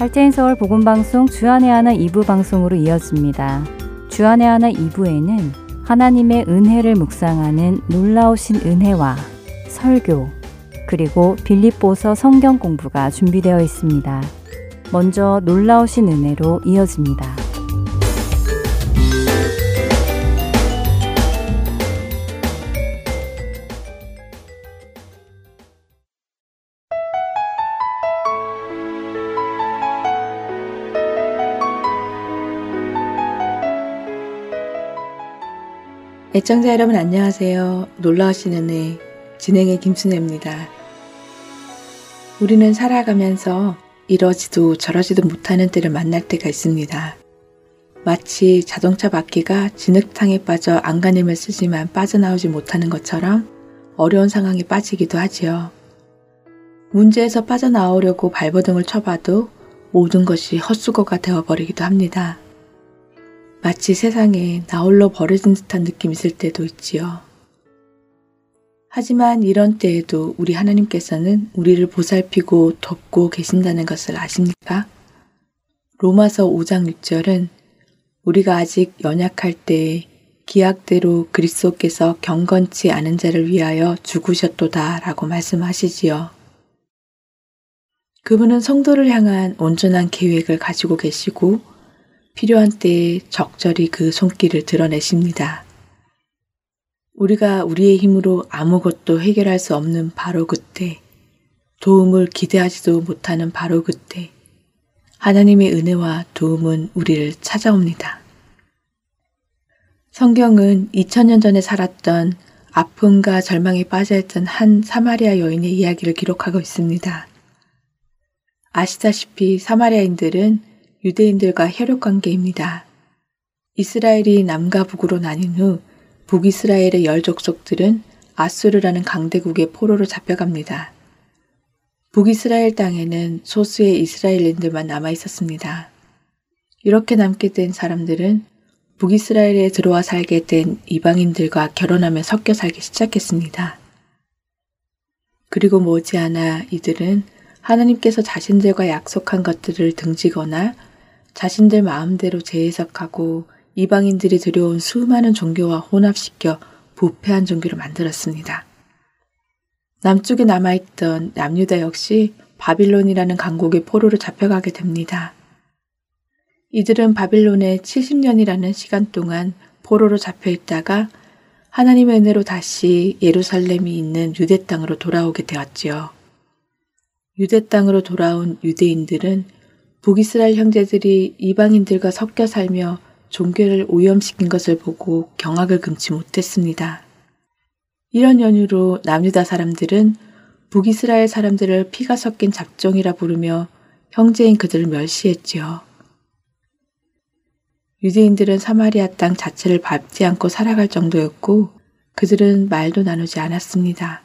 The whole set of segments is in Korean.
할테인 서울 복음방송 주안의 하나 2부 방송으로 이어집니다. 주안의 하나 2부에는 하나님의 은혜를 묵상하는 놀라우신 은혜와 설교, 그리고 빌립보서 성경 공부가 준비되어 있습니다. 먼저 놀라우신 은혜로 이어집니다. 애청자 여러분 안녕하세요. 놀라우신 은혜 진행의 김순혜입니다. 우리는 살아가면서 이러지도 저러지도 못하는 때를 만날 때가 있습니다. 마치 자동차 바퀴가 진흙탕에 빠져 안간힘을 쓰지만 빠져나오지 못하는 것처럼 어려운 상황에 빠지기도 하지요. 문제에서 빠져나오려고 발버둥을 쳐봐도 모든 것이 헛수고가 되어버리기도 합니다. 마치 세상에 나홀로 버려진 듯한 느낌이 있을 때도 있지요. 하지만 이런 때에도 우리 하나님께서는 우리를 보살피고 돕고 계신다는 것을 아십니까? 로마서 5장 6절은 우리가 아직 연약할 때에 기약대로 그리스도께서 경건치 않은 자를 위하여 죽으셨도다 라고 말씀하시지요. 그분은 성도를 향한 온전한 계획을 가지고 계시고 필요한 때에 적절히 그 손길을 드러내십니다. 우리가 우리의 힘으로 아무것도 해결할 수 없는 바로 그때, 도움을 기대하지도 못하는 바로 그때, 하나님의 은혜와 도움은 우리를 찾아옵니다. 성경은 2000년 전에 살았던 아픔과 절망에 빠져있던 한 사마리아 여인의 이야기를 기록하고 있습니다. 아시다시피 사마리아인들은 유대인들과 혈육 관계입니다. 이스라엘이 남과 북으로 나뉜 후 북이스라엘의 열 족속들은 아수르라는 강대국의 포로로 잡혀갑니다. 북이스라엘 땅에는 소수의 이스라엘인들만 남아 있었습니다. 이렇게 남게 된 사람들은 북이스라엘에 들어와 살게 된 이방인들과 결혼하며 섞여 살기 시작했습니다. 그리고 머지않아 이들은 하나님께서 자신들과 약속한 것들을 등지거나 자신들 마음대로 재해석하고 이방인들이 들여온 수많은 종교와 혼합시켜 부패한 종교를 만들었습니다. 남쪽에 남아있던 남유다 역시 바빌론이라는 강국의 포로로 잡혀가게 됩니다. 이들은 바빌론에 70년이라는 시간 동안 포로로 잡혀 있다가 하나님의 은혜로 다시 예루살렘이 있는 유대 땅으로 돌아오게 되었지요. 유대 땅으로 돌아온 유대인들은 북이스라엘 형제들이 이방인들과 섞여 살며 종교를 오염시킨 것을 보고 경악을 금치 못했습니다. 이런 연유로 남유다 사람들은 북이스라엘 사람들을 피가 섞인 잡종이라 부르며 형제인 그들을 멸시했지요. 유대인들은 사마리아 땅 자체를 밟지 않고 살아갈 정도였고 그들은 말도 나누지 않았습니다.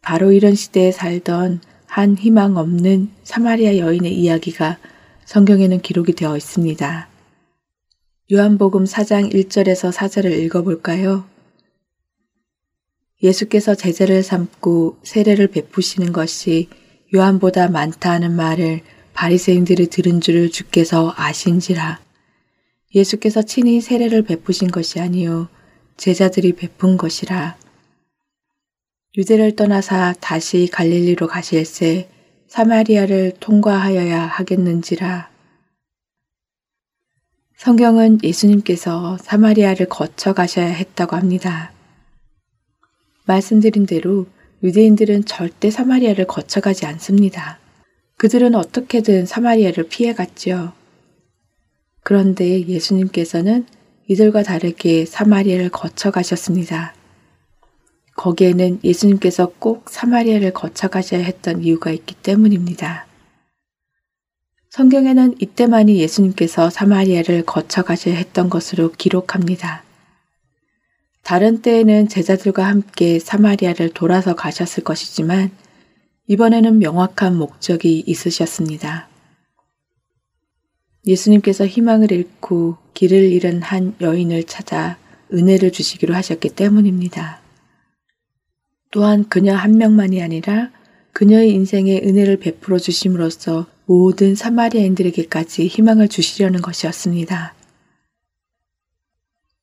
바로 이런 시대에 살던 한 희망 없는 사마리아 여인의 이야기가 성경에는 기록이 되어 있습니다. 요한복음 4장 1절에서 4절을 읽어볼까요? 예수께서 제자를 삼고 세례를 베푸시는 것이 요한보다 많다 하는 말을 바리새인들이 들은 줄을 주께서 아신지라. 예수께서 친히 세례를 베푸신 것이 아니요 제자들이 베푼 것이라. 유대를 떠나사 다시 갈릴리로 가실새 사마리아를 통과하여야 하겠는지라. 성경은 예수님께서 사마리아를 거쳐 가셔야 했다고 합니다. 말씀드린 대로 유대인들은 절대 사마리아를 거쳐가지 않습니다. 그들은 어떻게든 사마리아를 피해갔지요. 그런데 예수님께서는 이들과 다르게 사마리아를 거쳐가셨습니다. 거기에는 예수님께서 꼭 사마리아를 거쳐가셔야 했던 이유가 있기 때문입니다. 성경에는 이때만이 예수님께서 사마리아를 거쳐가셔야 했던 것으로 기록합니다. 다른 때에는 제자들과 함께 사마리아를 돌아서 가셨을 것이지만 이번에는 명확한 목적이 있으셨습니다. 예수님께서 희망을 잃고 길을 잃은 한 여인을 찾아 은혜를 주시기로 하셨기 때문입니다. 또한 그녀 한 명만이 아니라 그녀의 인생에 은혜를 베풀어 주심으로써 모든 사마리아인들에게까지 희망을 주시려는 것이었습니다.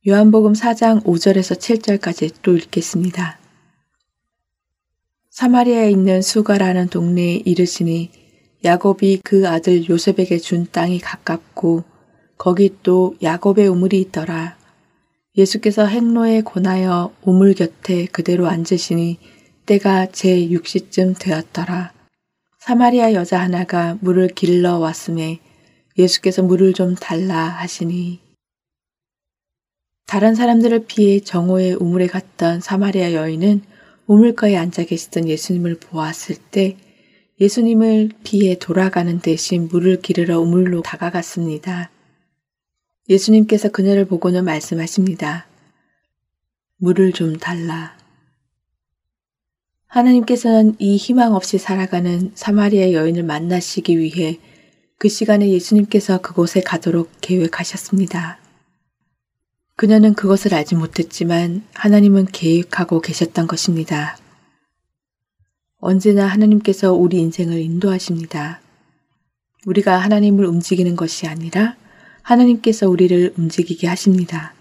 요한복음 4장 5절에서 7절까지 또 읽겠습니다. 사마리아에 있는 수가라는 동네에 이르시니 야곱이 그 아들 요셉에게 준 땅이 가깝고 거기 또 야곱의 우물이 있더라. 예수께서 행로에 권하여 우물 곁에 그대로 앉으시니 때가 제 6시쯤 되었더라. 사마리아 여자 하나가 물을 길러 왔음에 예수께서 물을 좀 달라 하시니 다른 사람들을 피해 정오에 우물에 갔던 사마리아 여인은 우물가에 앉아 계시던 예수님을 보았을 때 예수님을 피해 돌아가는 대신 물을 기르러 우물로 다가갔습니다. 예수님께서 그녀를 보고는 말씀하십니다. 물을 좀 달라. 하나님께서는 이 희망 없이 살아가는 사마리아 여인을 만나시기 위해 그 시간에 예수님께서 그곳에 가도록 계획하셨습니다. 그녀는 그것을 알지 못했지만 하나님은 계획하고 계셨던 것입니다. 언제나 하나님께서 우리 인생을 인도하십니다. 우리가 하나님을 움직이는 것이 아니라 하나님께서 우리를 움직이게 하십니다.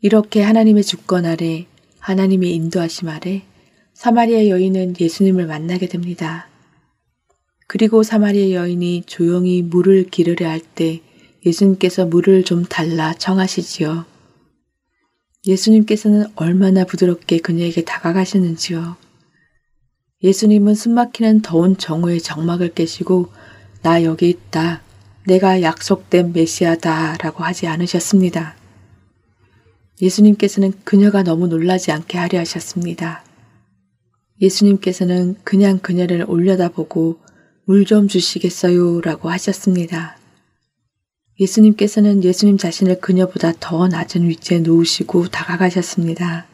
이렇게 하나님의 주권 아래 하나님의 인도하심 아래 사마리아 여인은 예수님을 만나게 됩니다. 그리고 사마리아 여인이 조용히 물을 기르려 할 때 예수님께서 물을 좀 달라 청하시지요. 예수님께서는 얼마나 부드럽게 그녀에게 다가가시는지요. 예수님은 숨막히는 더운 정오의 정막을 깨시고 나 여기 있다. 내가 약속된 메시아다 라고 하지 않으셨습니다. 예수님께서는 그녀가 너무 놀라지 않게 하려 하셨습니다. 예수님께서는 그냥 그녀를 올려다보고 물 좀 주시겠어요 라고 하셨습니다. 예수님께서는 예수님 자신을 그녀보다 더 낮은 위치에 놓으시고 다가가셨습니다.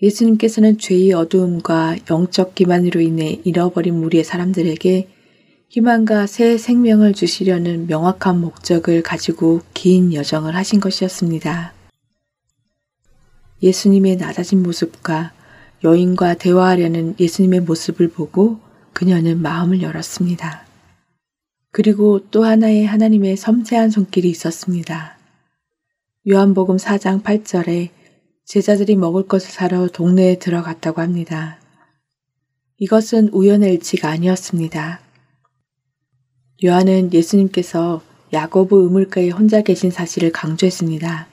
예수님께서는 죄의 어두움과 영적 기만으로 인해 잃어버린 무리의 사람들에게 희망과 새 생명을 주시려는 명확한 목적을 가지고 긴 여정을 하신 것이었습니다. 예수님의 낮아진 모습과 여인과 대화하려는 예수님의 모습을 보고 그녀는 마음을 열었습니다. 그리고 또 하나의 하나님의 섬세한 손길이 있었습니다. 요한복음 4장 8절에 제자들이 먹을 것을 사러 동네에 들어갔다고 합니다. 이것은 우연의 일치가 아니었습니다. 요한은 예수님께서 야고보 우물가에 혼자 계신 사실을 강조했습니다.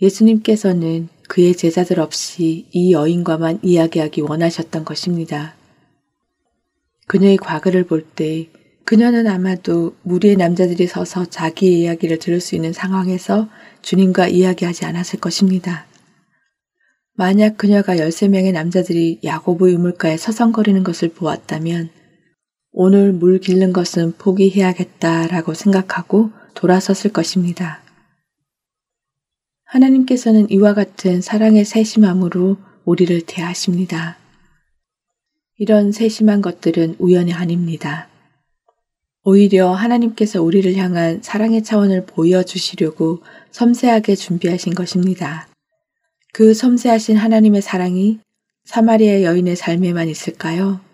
예수님께서는 그의 제자들 없이 이 여인과만 이야기하기 원하셨던 것입니다. 그녀의 과거를 볼 때 그녀는 아마도 무리의 남자들이 서서 자기의 이야기를 들을 수 있는 상황에서 주님과 이야기하지 않았을 것입니다. 만약 그녀가 13명의 남자들이 야고보 유물가에 서성거리는 것을 보았다면 오늘 물 길는 것은 포기해야겠다라고 생각하고 돌아섰을 것입니다. 하나님께서는 이와 같은 사랑의 세심함으로 우리를 대하십니다. 이런 세심한 것들은 우연이 아닙니다. 오히려 하나님께서 우리를 향한 사랑의 차원을 보여주시려고 섬세하게 준비하신 것입니다. 그 섬세하신 하나님의 사랑이 사마리아 여인의 삶에만 있을까요?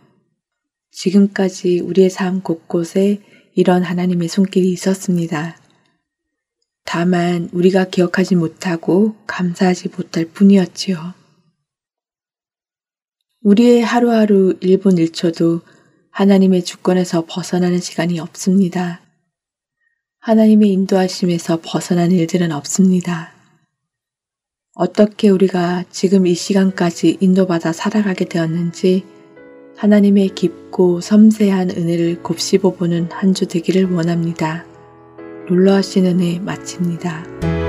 지금까지 우리의 삶 곳곳에 이런 하나님의 손길이 있었습니다. 다만 우리가 기억하지 못하고 감사하지 못할 뿐이었지요. 우리의 하루하루 1분 1초도 하나님의 주권에서 벗어나는 시간이 없습니다. 하나님의 인도하심에서 벗어난 일들은 없습니다. 어떻게 우리가 지금 이 시간까지 인도받아 살아가게 되었는지 하나님의 깊고 섬세한 은혜를 곱씹어 보는 한 주 되기를 원합니다. 놀라우신 은혜 마칩니다.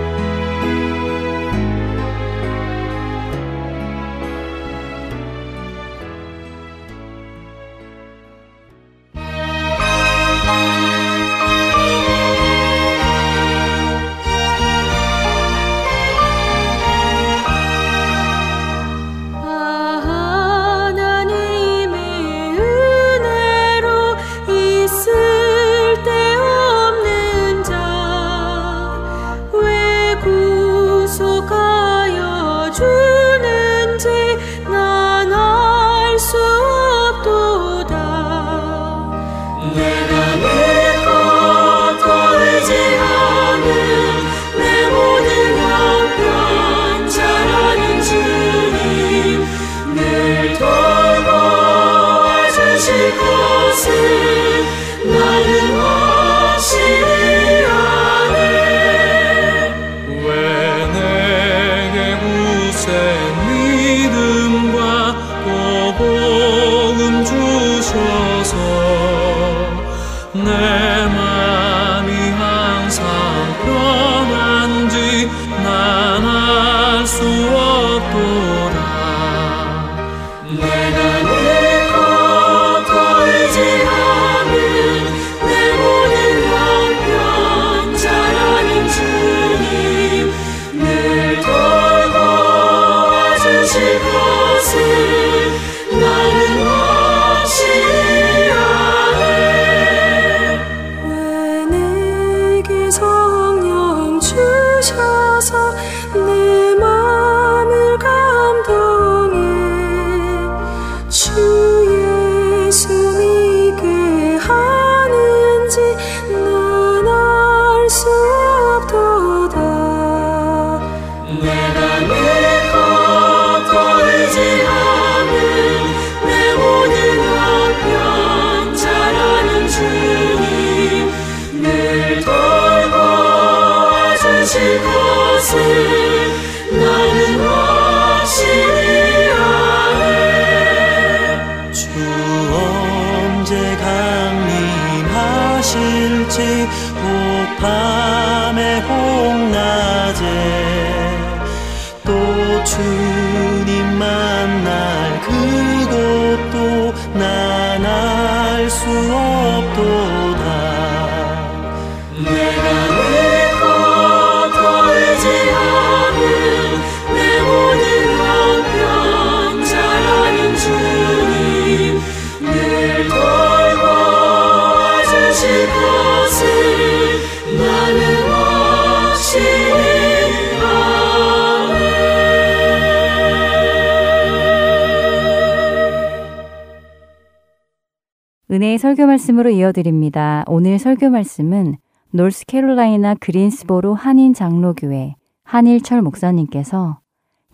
설교 말씀으로 이어드립니다. 오늘 설교 말씀은 노스캐롤라이나 그린스보로 한인 장로교회 한일철 목사님께서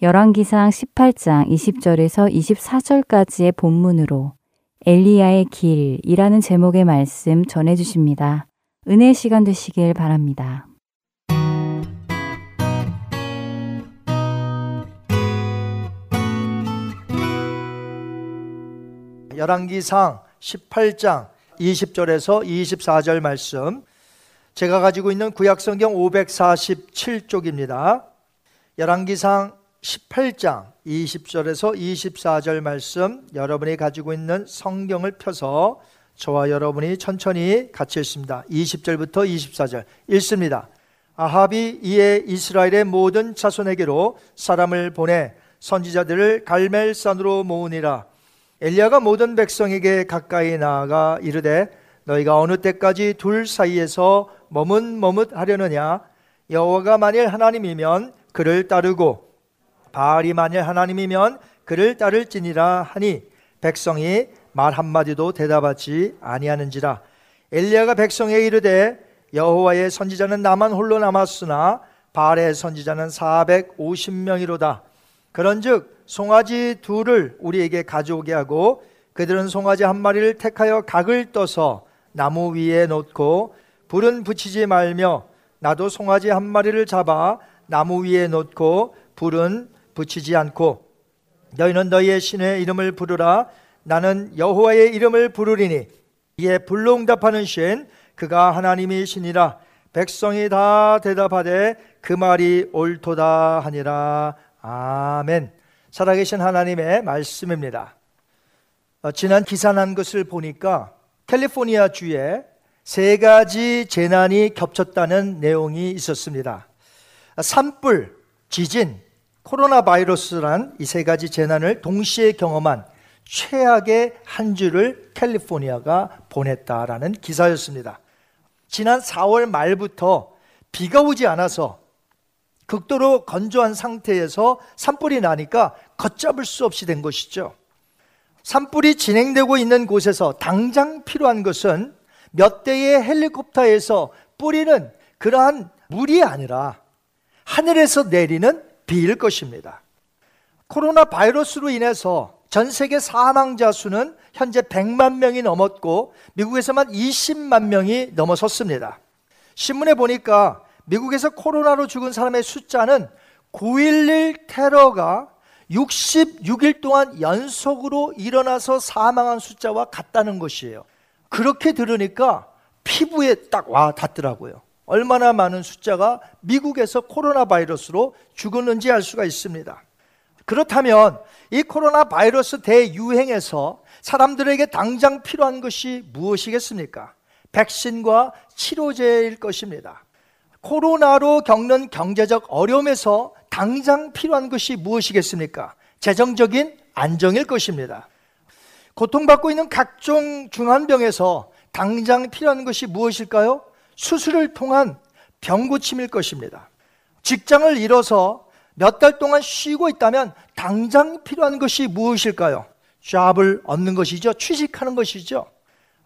열왕기상 18장 20절에서 24절까지의 본문으로 엘리야의 길이라는 제목의 말씀 전해 주십니다. 은혜 시간 되시길 바랍니다. 열왕기상 18장 20절에서 24절 말씀 제가 가지고 있는 구약성경 547쪽입니다. 열왕기상 18장 20절에서 24절 말씀 여러분이 가지고 있는 성경을 펴서 저와 여러분이 천천히 같이 읽습니다. 20절부터 24절 읽습니다. 아합이 이에 이스라엘의 모든 자손에게로 사람을 보내 선지자들을 갈멜산으로 모으니라 엘리야가 모든 백성에게 가까이 나아가 이르되 너희가 어느 때까지 둘 사이에서 머뭇머뭇 하려느냐? 여호와가 만일 하나님이면 그를 따르고 바알이 만일 하나님이면 그를 따를지니라 하니 백성이 말 한마디도 대답하지 아니하는지라. 엘리야가 백성에게 이르되 여호와의 선지자는 나만 홀로 남았으나 바알의 선지자는 450명이로다. 그런즉 송아지 둘을 우리에게 가져오게 하고 그들은 송아지 한 마리를 택하여 각을 떠서 나무 위에 놓고 불은 붙이지 말며 나도 송아지 한 마리를 잡아 나무 위에 놓고 불은 붙이지 않고 너희는 너희의 신의 이름을 부르라. 나는 여호와의 이름을 부르리니 이에 불로 응답하는 신 그가 하나님이 신이라. 백성이 다 대답하되 그 말이 옳도다 하니라. 아멘 살아계신 하나님의 말씀입니다 어, 지난 기사 난 것을 보니까 캘리포니아 주에 세 가지 재난이 겹쳤다는 내용이 있었습니다. 산불, 지진, 코로나 바이러스란 이 세 가지 재난을 동시에 경험한 최악의 한 주를 캘리포니아가 보냈다라는 기사였습니다. 지난 4월 말부터 비가 오지 않아서 극도로 건조한 상태에서 산불이 나니까 걷잡을 수 없이 된 것이죠. 산불이 진행되고 있는 곳에서 당장 필요한 것은 몇 대의 헬리콥터에서 뿌리는 그러한 물이 아니라 하늘에서 내리는 비일 것입니다. 코로나 바이러스로 인해서 전 세계 사망자 수는 현재 100만 명이 넘었고 미국에서만 20만 명이 넘어섰습니다. 신문에 보니까 미국에서 코로나로 죽은 사람의 숫자는 9.11 테러가 66일 동안 연속으로 일어나서 사망한 숫자와 같다는 것이에요. 그렇게 들으니까 피부에 딱 와 닿더라고요. 얼마나 많은 숫자가 미국에서 코로나 바이러스로 죽었는지 알 수가 있습니다. 그렇다면 이 코로나 바이러스 대유행에서 사람들에게 당장 필요한 것이 무엇이겠습니까? 백신과 치료제일 것입니다. 코로나로 겪는 경제적 어려움에서 당장 필요한 것이 무엇이겠습니까? 재정적인 안정일 것입니다. 고통받고 있는 각종 중환병에서 당장 필요한 것이 무엇일까요? 수술을 통한 병고침일 것입니다. 직장을 잃어서 몇 달 동안 쉬고 있다면 당장 필요한 것이 무엇일까요? 잡을 얻는 것이죠. 취직하는 것이죠.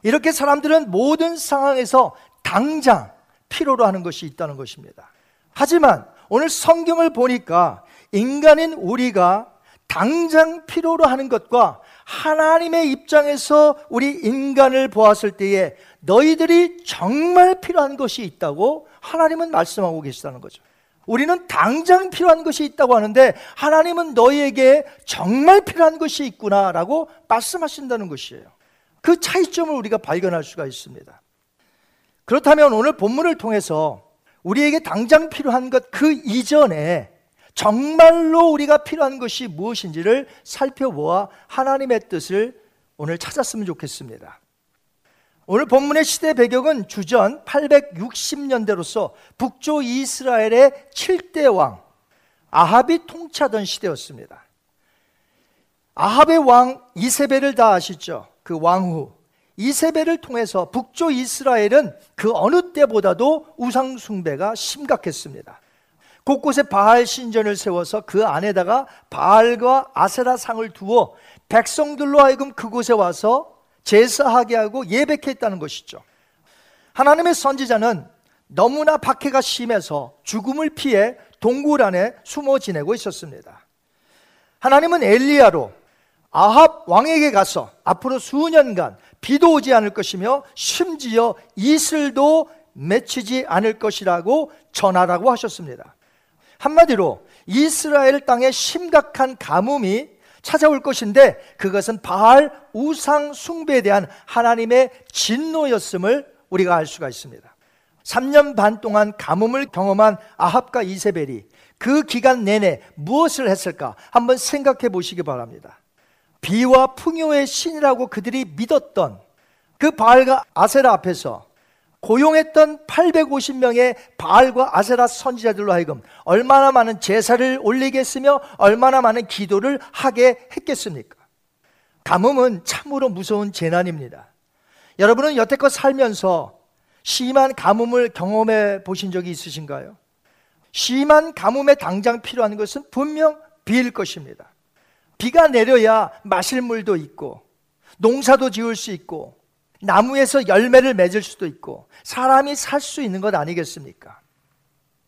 이렇게 사람들은 모든 상황에서 당장 필요로 하는 것이 있다는 것입니다. 하지만 오늘 성경을 보니까 인간인 우리가 당장 필요로 하는 것과 하나님의 입장에서 우리 인간을 보았을 때에 너희들이 정말 필요한 것이 있다고 하나님은 말씀하고 계시다는 거죠. 우리는 당장 필요한 것이 있다고 하는데 하나님은 너희에게 정말 필요한 것이 있구나라고 말씀하신다는 것이에요. 그 차이점을 우리가 발견할 수가 있습니다. 그렇다면 오늘 본문을 통해서 우리에게 당장 필요한 것 그 이전에 정말로 우리가 필요한 것이 무엇인지를 살펴보아 하나님의 뜻을 오늘 찾았으면 좋겠습니다. 오늘 본문의 시대 배경은 주전 860년대로서 북조 이스라엘의 7대 왕 아합이 통치하던 시대였습니다. 아합의 왕 이세벨을 다 아시죠? 그 왕후 이세벨을 통해서 북조 이스라엘은 그 어느 때보다도 우상 숭배가 심각했습니다. 곳곳에 바알 신전을 세워서 그 안에다가 바알과 아세라 상을 두어 백성들로 하여금 그곳에 와서 제사하게 하고 예배케 했다는 것이죠. 하나님의 선지자는 너무나 박해가 심해서 죽음을 피해 동굴 안에 숨어 지내고 있었습니다. 하나님은 엘리야로 아합 왕에게 가서 앞으로 수년간 비도 오지 않을 것이며 심지어 이슬도 맺히지 않을 것이라고 전하라고 하셨습니다. 한마디로 이스라엘 땅에 심각한 가뭄이 찾아올 것인데 그것은 바알 우상 숭배에 대한 하나님의 진노였음을 우리가 알 수가 있습니다. 3년 반 동안 가뭄을 경험한 아합과 이세벨이 그 기간 내내 무엇을 했을까 한번 생각해 보시기 바랍니다. 비와 풍요의 신이라고 그들이 믿었던 그 바알과 아세라 앞에서 고용했던 850명의 바알과 아세라 선지자들로 하여금 얼마나 많은 제사를 올리게 했으며 얼마나 많은 기도를 하게 했겠습니까? 가뭄은 참으로 무서운 재난입니다. 여러분은 여태껏 살면서 심한 가뭄을 경험해 보신 적이 있으신가요? 심한 가뭄에 당장 필요한 것은 분명 비일 것입니다. 비가 내려야 마실 물도 있고 농사도 지을 수 있고 나무에서 열매를 맺을 수도 있고 사람이 살 수 있는 것 아니겠습니까?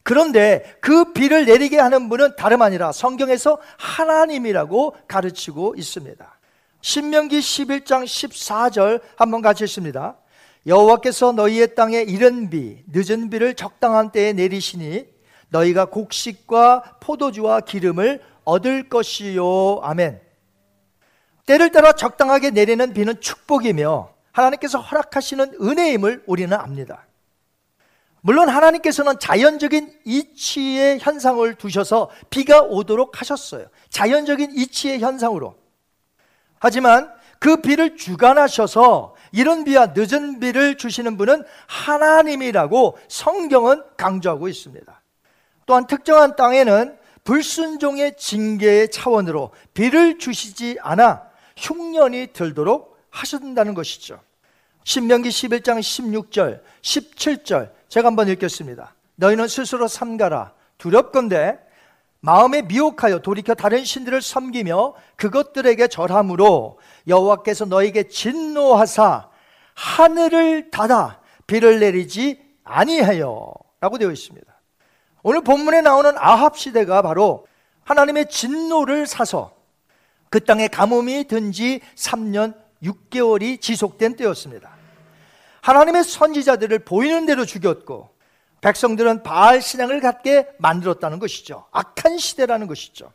그런데 그 비를 내리게 하는 분은 다름 아니라 성경에서 하나님이라고 가르치고 있습니다. 신명기 11장 14절 한번 같이 읽습니다. 여호와께서 너희의 땅에 이른 비, 늦은 비를 적당한 때에 내리시니 너희가 곡식과 포도주와 기름을 얻을 것이요. 아멘. 때를 따라 적당하게 내리는 비는 축복이며 하나님께서 허락하시는 은혜임을 우리는 압니다. 물론 하나님께서는 자연적인 이치의 현상을 두셔서 비가 오도록 하셨어요. 자연적인 이치의 현상으로. 하지만 그 비를 주관하셔서 이런 비와 늦은 비를 주시는 분은 하나님이라고 성경은 강조하고 있습니다. 또한 특정한 땅에는 불순종의 징계의 차원으로 비를 주시지 않아 흉년이 들도록 하신다는 것이죠. 신명기 11장 16절, 17절 제가 한번 읽겠습니다. 너희는 스스로 삼가라 두렵건대 마음에 미혹하여 돌이켜 다른 신들을 섬기며 그것들에게 절함으로 여호와께서 너에게 진노하사 하늘을 닫아 비를 내리지 아니하여 라고 되어 있습니다. 오늘 본문에 나오는 아합 시대가 바로 하나님의 진노를 사서 그 땅에 가뭄이 든 지 3년 6개월이 지속된 때였습니다. 하나님의 선지자들을 보이는 대로 죽였고 백성들은 바알 신앙을 갖게 만들었다는 것이죠. 악한 시대라는 것이죠.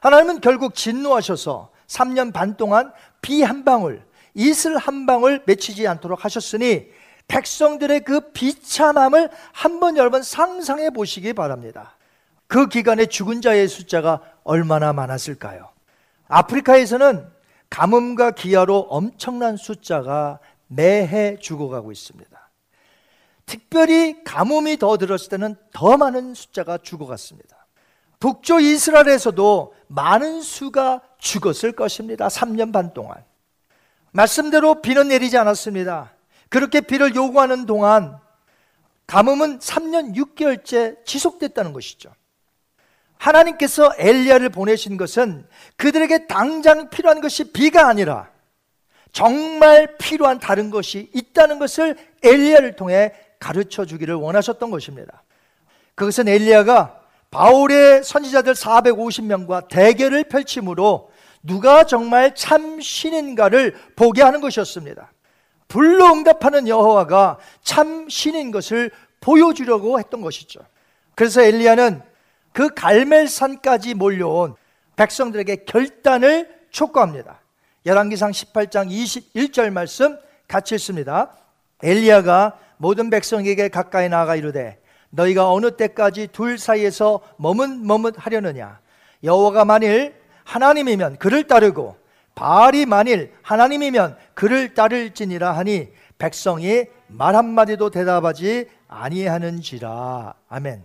하나님은 결국 진노하셔서 3년 반 동안 비 한 방울, 이슬 한 방울 맺히지 않도록 하셨으니 백성들의 그 비참함을 한 번 여러분 상상해 보시기 바랍니다. 그 기간에 죽은 자의 숫자가 얼마나 많았을까요? 아프리카에서는 가뭄과 기아로 엄청난 숫자가 매해 죽어가고 있습니다. 특별히 가뭄이 더 들었을 때는 더 많은 숫자가 죽어갔습니다. 북쪽 이스라엘에서도 많은 수가 죽었을 것입니다. 3년 반 동안. 말씀대로 비는 내리지 않았습니다. 그렇게 비를 요구하는 동안 가뭄은 3년 6개월째 지속됐다는 것이죠. 하나님께서 엘리야를 보내신 것은 그들에게 당장 필요한 것이 비가 아니라 정말 필요한 다른 것이 있다는 것을 엘리야를 통해 가르쳐 주기를 원하셨던 것입니다. 그것은 엘리야가 바울의 선지자들 450명과 대결을 펼침으로 누가 정말 참 신인가를 보게 하는 것이었습니다. 불로 응답하는 여호와가 참 신인 것을 보여주려고 했던 것이죠. 그래서 엘리야는 그 갈멜산까지 몰려온 백성들에게 결단을 촉구합니다. 열왕기상 18장 21절 말씀 같이 읽습니다. 엘리야가 모든 백성에게 가까이 나아가 이르되 너희가 어느 때까지 둘 사이에서 머뭇머뭇 하려느냐 여호와가 만일 하나님이면 그를 따르고 바알이 만일 하나님이면 그를 따를지니라 하니 백성이 말 한마디도 대답하지 아니하는지라 아멘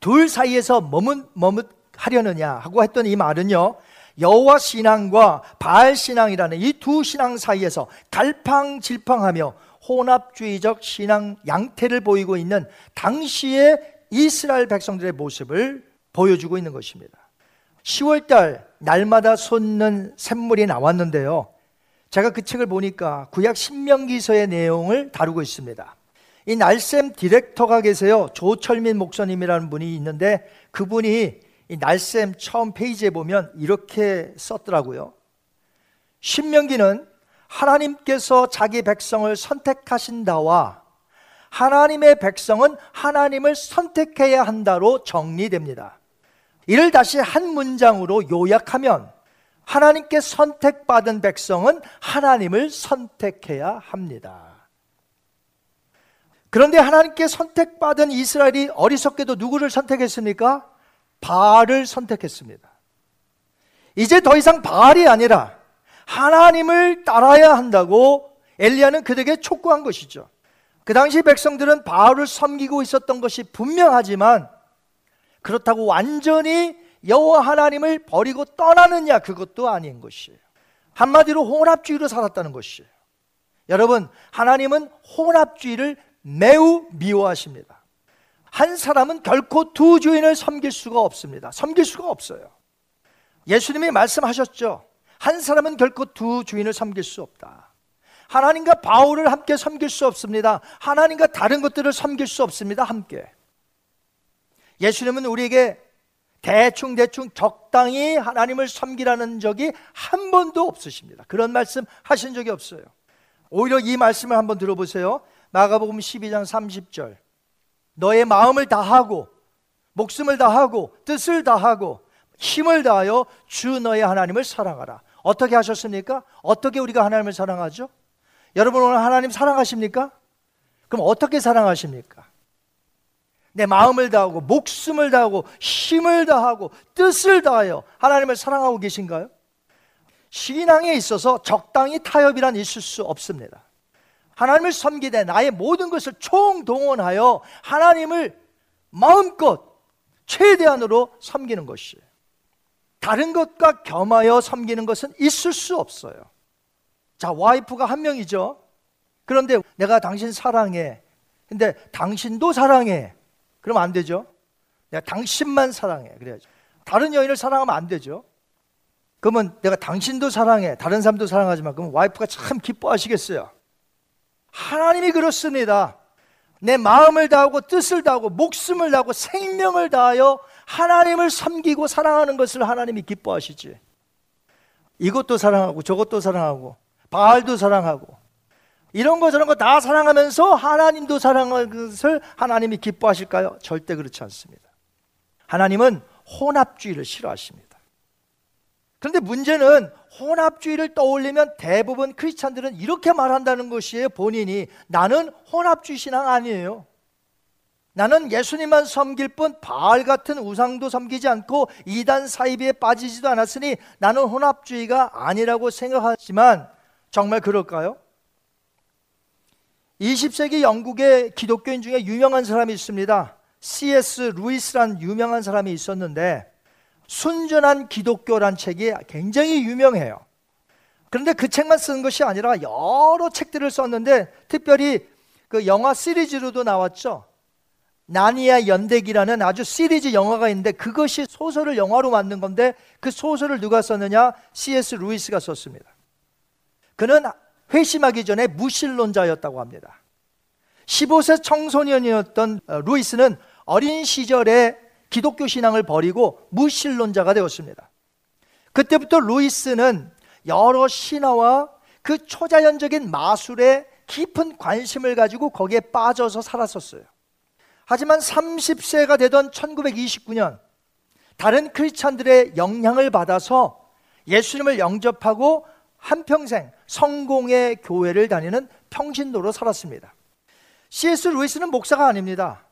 둘 사이에서 머뭇 머뭇 하려느냐 하고 했던 이 말은요 여호와 신앙과 바알 신앙이라는 이 두 신앙 사이에서 갈팡질팡하며 혼합주의적 신앙 양태를 보이고 있는 당시의 이스라엘 백성들의 모습을 보여주고 있는 것입니다. 10월달 날마다 솟는 샘물이 나왔는데요. 제가 그 책을 보니까 구약 신명기서의 내용을 다루고 있습니다. 이 날샘 디렉터가 계세요. 조철민 목사님이라는 분이 있는데 그분이 이 날샘 처음 페이지에 보면 이렇게 썼더라고요. 신명기는 하나님께서 자기 백성을 선택하신다와 하나님의 백성은 하나님을 선택해야 한다로 정리됩니다. 이를 다시 한 문장으로 요약하면 하나님께 선택받은 백성은 하나님을 선택해야 합니다. 그런데 하나님께 선택받은 이스라엘이 어리석게도 누구를 선택했습니까? 바알을 선택했습니다. 이제 더 이상 바알이 아니라 하나님을 따라야 한다고 엘리야는 그들에게 촉구한 것이죠. 그 당시 백성들은 바알을 섬기고 있었던 것이 분명하지만 그렇다고 완전히 여호와 하나님을 버리고 떠나느냐 그것도 아닌 것이에요. 한마디로 혼합주의로 살았다는 것이에요. 여러분, 하나님은 혼합주의를 매우 미워하십니다. 한 사람은 결코 두 주인을 섬길 수가 없습니다. 섬길 수가 없어요. 예수님이 말씀하셨죠. 한 사람은 결코 두 주인을 섬길 수 없다. 하나님과 바울을 함께 섬길 수 없습니다. 하나님과 다른 것들을 섬길 수 없습니다. 함께. 예수님은 우리에게 대충대충 적당히 하나님을 섬기라는 적이 한 번도 없으십니다. 그런 말씀 하신 적이 없어요. 오히려 이 말씀을 한번 들어보세요. 마가복음 12장 30절. 너의 마음을 다하고 목숨을 다하고 뜻을 다하고 힘을 다하여 주 너의 하나님을 사랑하라. 어떻게 하셨습니까? 어떻게 우리가 하나님을 사랑하죠? 여러분 오늘 하나님 사랑하십니까? 그럼 어떻게 사랑하십니까? 내 마음을 다하고 목숨을 다하고 힘을 다하고 뜻을 다하여 하나님을 사랑하고 계신가요? 신앙에 있어서 적당히 타협이란 있을 수 없습니다. 하나님을 섬기되 나의 모든 것을 총동원하여 하나님을 마음껏 최대한으로 섬기는 것이에요. 다른 것과 겸하여 섬기는 것은 있을 수 없어요. 자, 와이프가 한 명이죠. 그런데 내가 당신 사랑해. 근데 당신도 사랑해. 그러면 안 되죠. 내가 당신만 사랑해. 그래야죠. 다른 여인을 사랑하면 안 되죠. 그러면 내가 당신도 사랑해. 다른 사람도 사랑하지만 그러면 와이프가 참 기뻐하시겠어요. 하나님이 그렇습니다. 내 마음을 다하고 뜻을 다하고 목숨을 다하고 생명을 다하여 하나님을 섬기고 사랑하는 것을 하나님이 기뻐하시지. 이것도 사랑하고 저것도 사랑하고 바알도 사랑하고 이런 거 저런 거 다 사랑하면서 하나님도 사랑하는 것을 하나님이 기뻐하실까요? 절대 그렇지 않습니다. 하나님은 혼합주의를 싫어하십니다. 그런데 문제는 혼합주의를 떠올리면 대부분 크리스찬들은 이렇게 말한다는 것이에요. 본인이 나는 혼합주의 신앙 아니에요. 나는 예수님만 섬길 뿐 바알 같은 우상도 섬기지 않고 이단 사이비에 빠지지도 않았으니 나는 혼합주의가 아니라고 생각하지만 정말 그럴까요? 20세기 영국의 기독교인 중에 유명한 사람이 있습니다. C.S. 루이스란 유명한 사람이 있었는데 순전한 기독교란 책이 굉장히 유명해요. 그런데 그 책만 쓴 것이 아니라 여러 책들을 썼는데 특별히 그 영화 시리즈로도 나왔죠. 나니아 연대기라는 아주 시리즈 영화가 있는데 그것이 소설을 영화로 만든 건데 그 소설을 누가 썼느냐? C.S. 루이스가 썼습니다. 그는 회심하기 전에 무신론자였다고 합니다. 15세 청소년이었던 어, 루이스는 어린 시절에 기독교 신앙을 버리고 무신론자가 되었습니다. 그때부터 루이스는 여러 신화와 그 초자연적인 마술에 깊은 관심을 가지고 거기에 빠져서 살았었어요. 하지만 30세가 되던 1929년 다른 크리스찬들의 영향을 받아서 예수님을 영접하고 한평생 성공의 교회를 다니는 평신도로 살았습니다. C.S. 루이스는 목사가 아닙니다.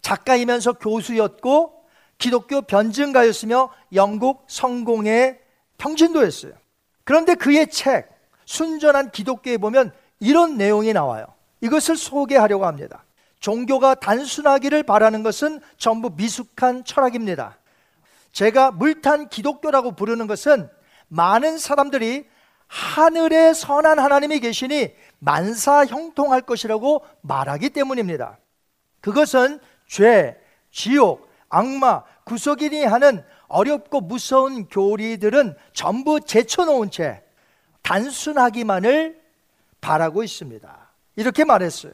작가이면서 교수였고 기독교 변증가였으며 영국 성공의 평신도였어요. 그런데 그의 책 순전한 기독교에 보면 이런 내용이 나와요. 이것을 소개하려고 합니다. 종교가 단순하기를 바라는 것은 전부 미숙한 철학입니다. 제가 물탄 기독교라고 부르는 것은 많은 사람들이 하늘에 선한 하나님이 계시니 만사 형통할 것이라고 말하기 때문입니다. 그것은 죄, 지옥, 악마, 구속이니 하는 어렵고 무서운 교리들은 전부 제쳐놓은 채 단순하기만을 바라고 있습니다. 이렇게 말했어요.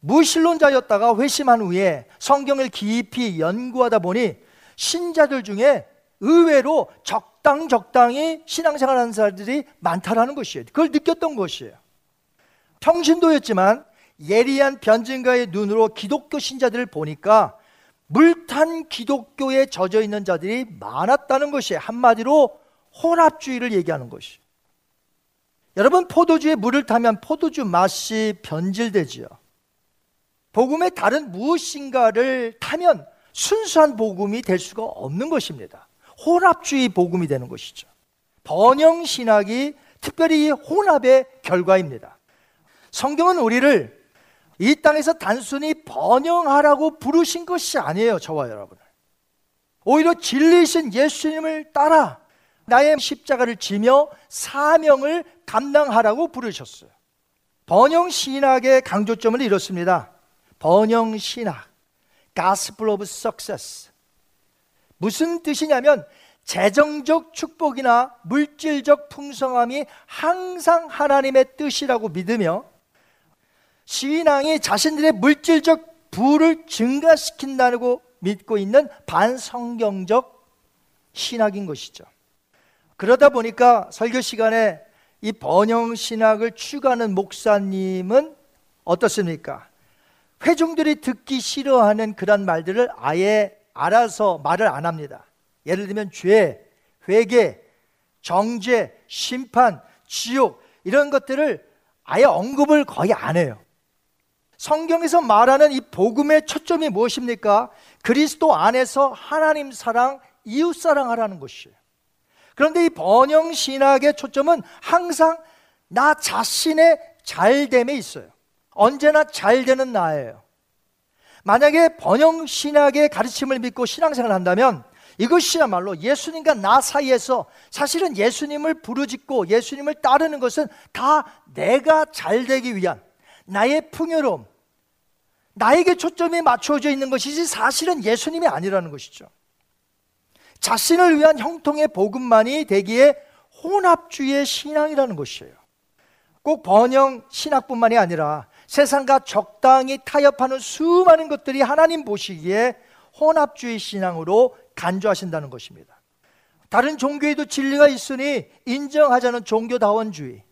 무신론자였다가 회심한 후에 성경을 깊이 연구하다 보니 신자들 중에 의외로 적당 적당히 신앙생활하는 사람들이 많다라는 것이에요. 그걸 느꼈던 것이에요. 평신도였지만 예리한 변증가의 눈으로 기독교 신자들을 보니까 물탄 기독교에 젖어 있는 자들이 많았다는 것이 한마디로 혼합주의를 얘기하는 것이. 여러분 포도주에 물을 타면 포도주 맛이 변질되지요. 복음의 다른 무엇인가를 타면 순수한 복음이 될 수가 없는 것입니다. 혼합주의 복음이 되는 것이죠. 번영 신학이 특별히 혼합의 결과입니다. 성경은 우리를 이 땅에서 단순히 번영하라고 부르신 것이 아니에요, 저와 여러분을. 오히려 진리신 예수님을 따라 나의 십자가를 지며 사명을 감당하라고 부르셨어요. 번영 신학의 강조점을 이렇습니다. 번영 신학, Gospel of Success. 무슨 뜻이냐면 재정적 축복이나 물질적 풍성함이 항상 하나님의 뜻이라고 믿으며 신앙이 자신들의 물질적 부를 증가시킨다고 믿고 있는 반성경적 신학인 것이죠. 그러다 보니까 설교 시간에 이 번영 신학을 추구하는 목사님은 어떻습니까? 회중들이 듣기 싫어하는 그런 말들을 아예 알아서 말을 안 합니다. 예를 들면 죄, 회개, 정죄, 심판, 지옥 이런 것들을 아예 언급을 거의 안 해요. 성경에서 말하는 이 복음의 초점이 무엇입니까? 그리스도 안에서 하나님 사랑, 이웃 사랑하라는 것이에요. 그런데 이 번영 신학의 초점은 항상 나 자신의 잘됨에 있어요. 언제나 잘 되는 나예요. 만약에 번영 신학의 가르침을 믿고 신앙생활을 한다면 이것이야말로 예수님과 나 사이에서 사실은 예수님을 부르짖고 예수님을 따르는 것은 다 내가 잘 되기 위한 나의 풍요로움, 나에게 초점이 맞춰져 있는 것이지 사실은 예수님이 아니라는 것이죠. 자신을 위한 형통의 복음만이 되기에 혼합주의의 신앙이라는 것이에요. 꼭 번영 신학뿐만이 아니라 세상과 적당히 타협하는 수많은 것들이 하나님 보시기에 혼합주의 신앙으로 간주하신다는 것입니다. 다른 종교에도 진리가 있으니 인정하자는 종교다원주의,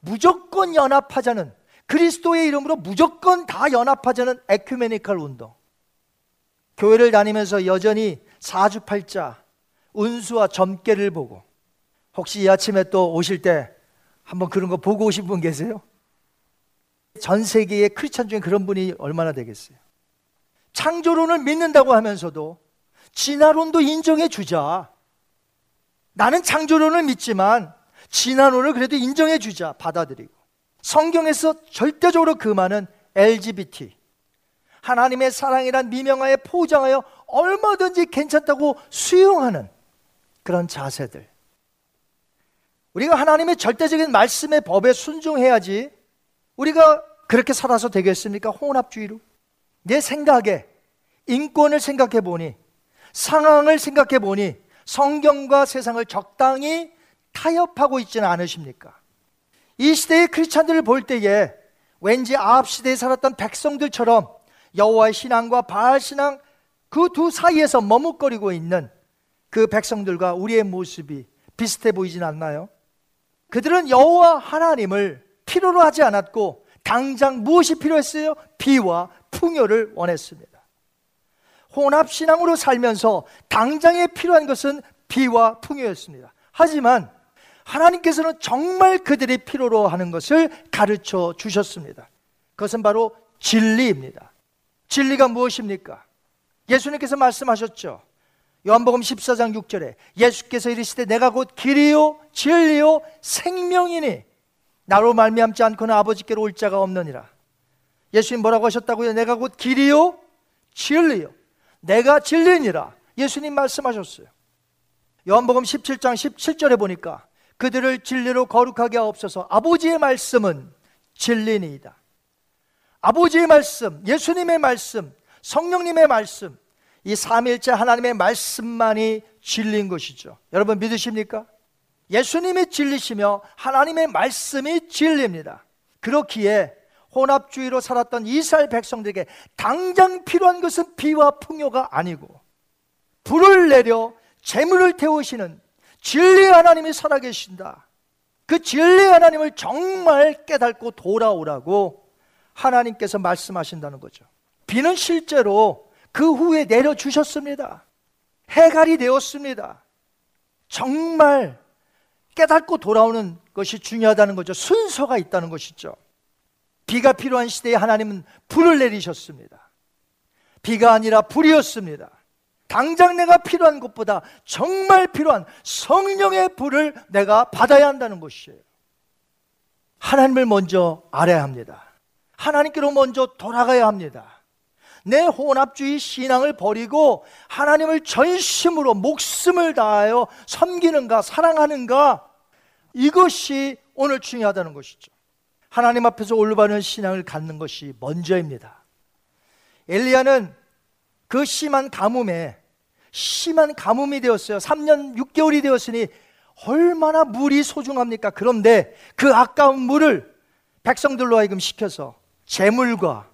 무조건 연합하자는 그리스도의 이름으로 무조건 다 연합하자는 에큐메니컬 운동. 교회를 다니면서 여전히 사주팔자, 운수와 점괘를 보고 혹시 이 아침에 또 오실 때 한번 그런 거 보고 오신 분 계세요? 전 세계의 크리스천 중에 그런 분이 얼마나 되겠어요? 창조론을 믿는다고 하면서도 진화론도 인정해 주자. 나는 창조론을 믿지만 진화론을 그래도 인정해 주자. 받아들이고. 성경에서 절대적으로 그 말은 LGBT. 하나님의 사랑이란 미명하에 포장하여 얼마든지 괜찮다고 수용하는 그런 자세들. 우리가 하나님의 절대적인 말씀의 법에 순종해야지 우리가 그렇게 살아서 되겠습니까? 혼합주의로. 내 생각에 인권을 생각해 보니 상황을 생각해 보니 성경과 세상을 적당히 타협하고 있지는 않으십니까? 이 시대의 크리스찬들을 볼 때에 왠지 아합 시대에 살았던 백성들처럼 여호와의 신앙과 바알 신앙 그 두 사이에서 머뭇거리고 있는 그 백성들과 우리의 모습이 비슷해 보이진 않나요? 그들은 여호와 하나님을 필요로 하지 않았고 당장 무엇이 필요했어요? 비와 풍요를 원했습니다. 혼합 신앙으로 살면서 당장에 필요한 것은 비와 풍요였습니다. 하지만 하나님께서는 정말 그들이 필요로 하는 것을 가르쳐 주셨습니다. 그것은 바로 진리입니다. 진리가 무엇입니까? 예수님께서 말씀하셨죠. 요한복음 14장 6절에 예수께서 이르시되 내가 곧 길이요 진리요 생명이니 나로 말미암지 않고는 아버지께로 올 자가 없느니라. 예수님 뭐라고 하셨다고요? 내가 곧 길이요 진리요 내가 진리니라. 예수님 말씀하셨어요. 요한복음 17장 17절에 보니까 그들을 진리로 거룩하게 하옵소서. 아버지의 말씀은 진리니이다. 아버지의 말씀, 예수님의 말씀, 성령님의 말씀, 이 삼일째 하나님의 말씀만이 진리인 것이죠. 여러분 믿으십니까? 예수님이 진리시며 하나님의 말씀이 진리입니다. 그렇기에 혼합주의로 살았던 이스라엘 백성들에게 당장 필요한 것은 비와 풍요가 아니고 불을 내려 재물을 태우시는 진리의 하나님이 살아계신다. 그 진리의 하나님을 정말 깨닫고 돌아오라고 하나님께서 말씀하신다는 거죠. 비는 실제로 그 후에 내려주셨습니다. 해갈이 되었습니다. 정말 깨닫고 돌아오는 것이 중요하다는 거죠. 순서가 있다는 것이죠. 비가 필요한 시대에 하나님은 불을 내리셨습니다. 비가 아니라 불이었습니다. 당장 내가 필요한 것보다 정말 필요한 성령의 불을 내가 받아야 한다는 것이에요. 하나님을 먼저 알아야 합니다. 하나님께로 먼저 돌아가야 합니다. 내 혼합주의 신앙을 버리고 하나님을 전심으로 목숨을 다하여 섬기는가 사랑하는가 이것이 오늘 중요하다는 것이죠. 하나님 앞에서 올바른 신앙을 갖는 것이 먼저입니다. 엘리야는 그 심한 가뭄에 심한 가뭄이 되었어요. 3년 6개월이 되었으니 얼마나 물이 소중합니까? 그런데 그 아까운 물을 백성들로 하여금 시켜서 재물과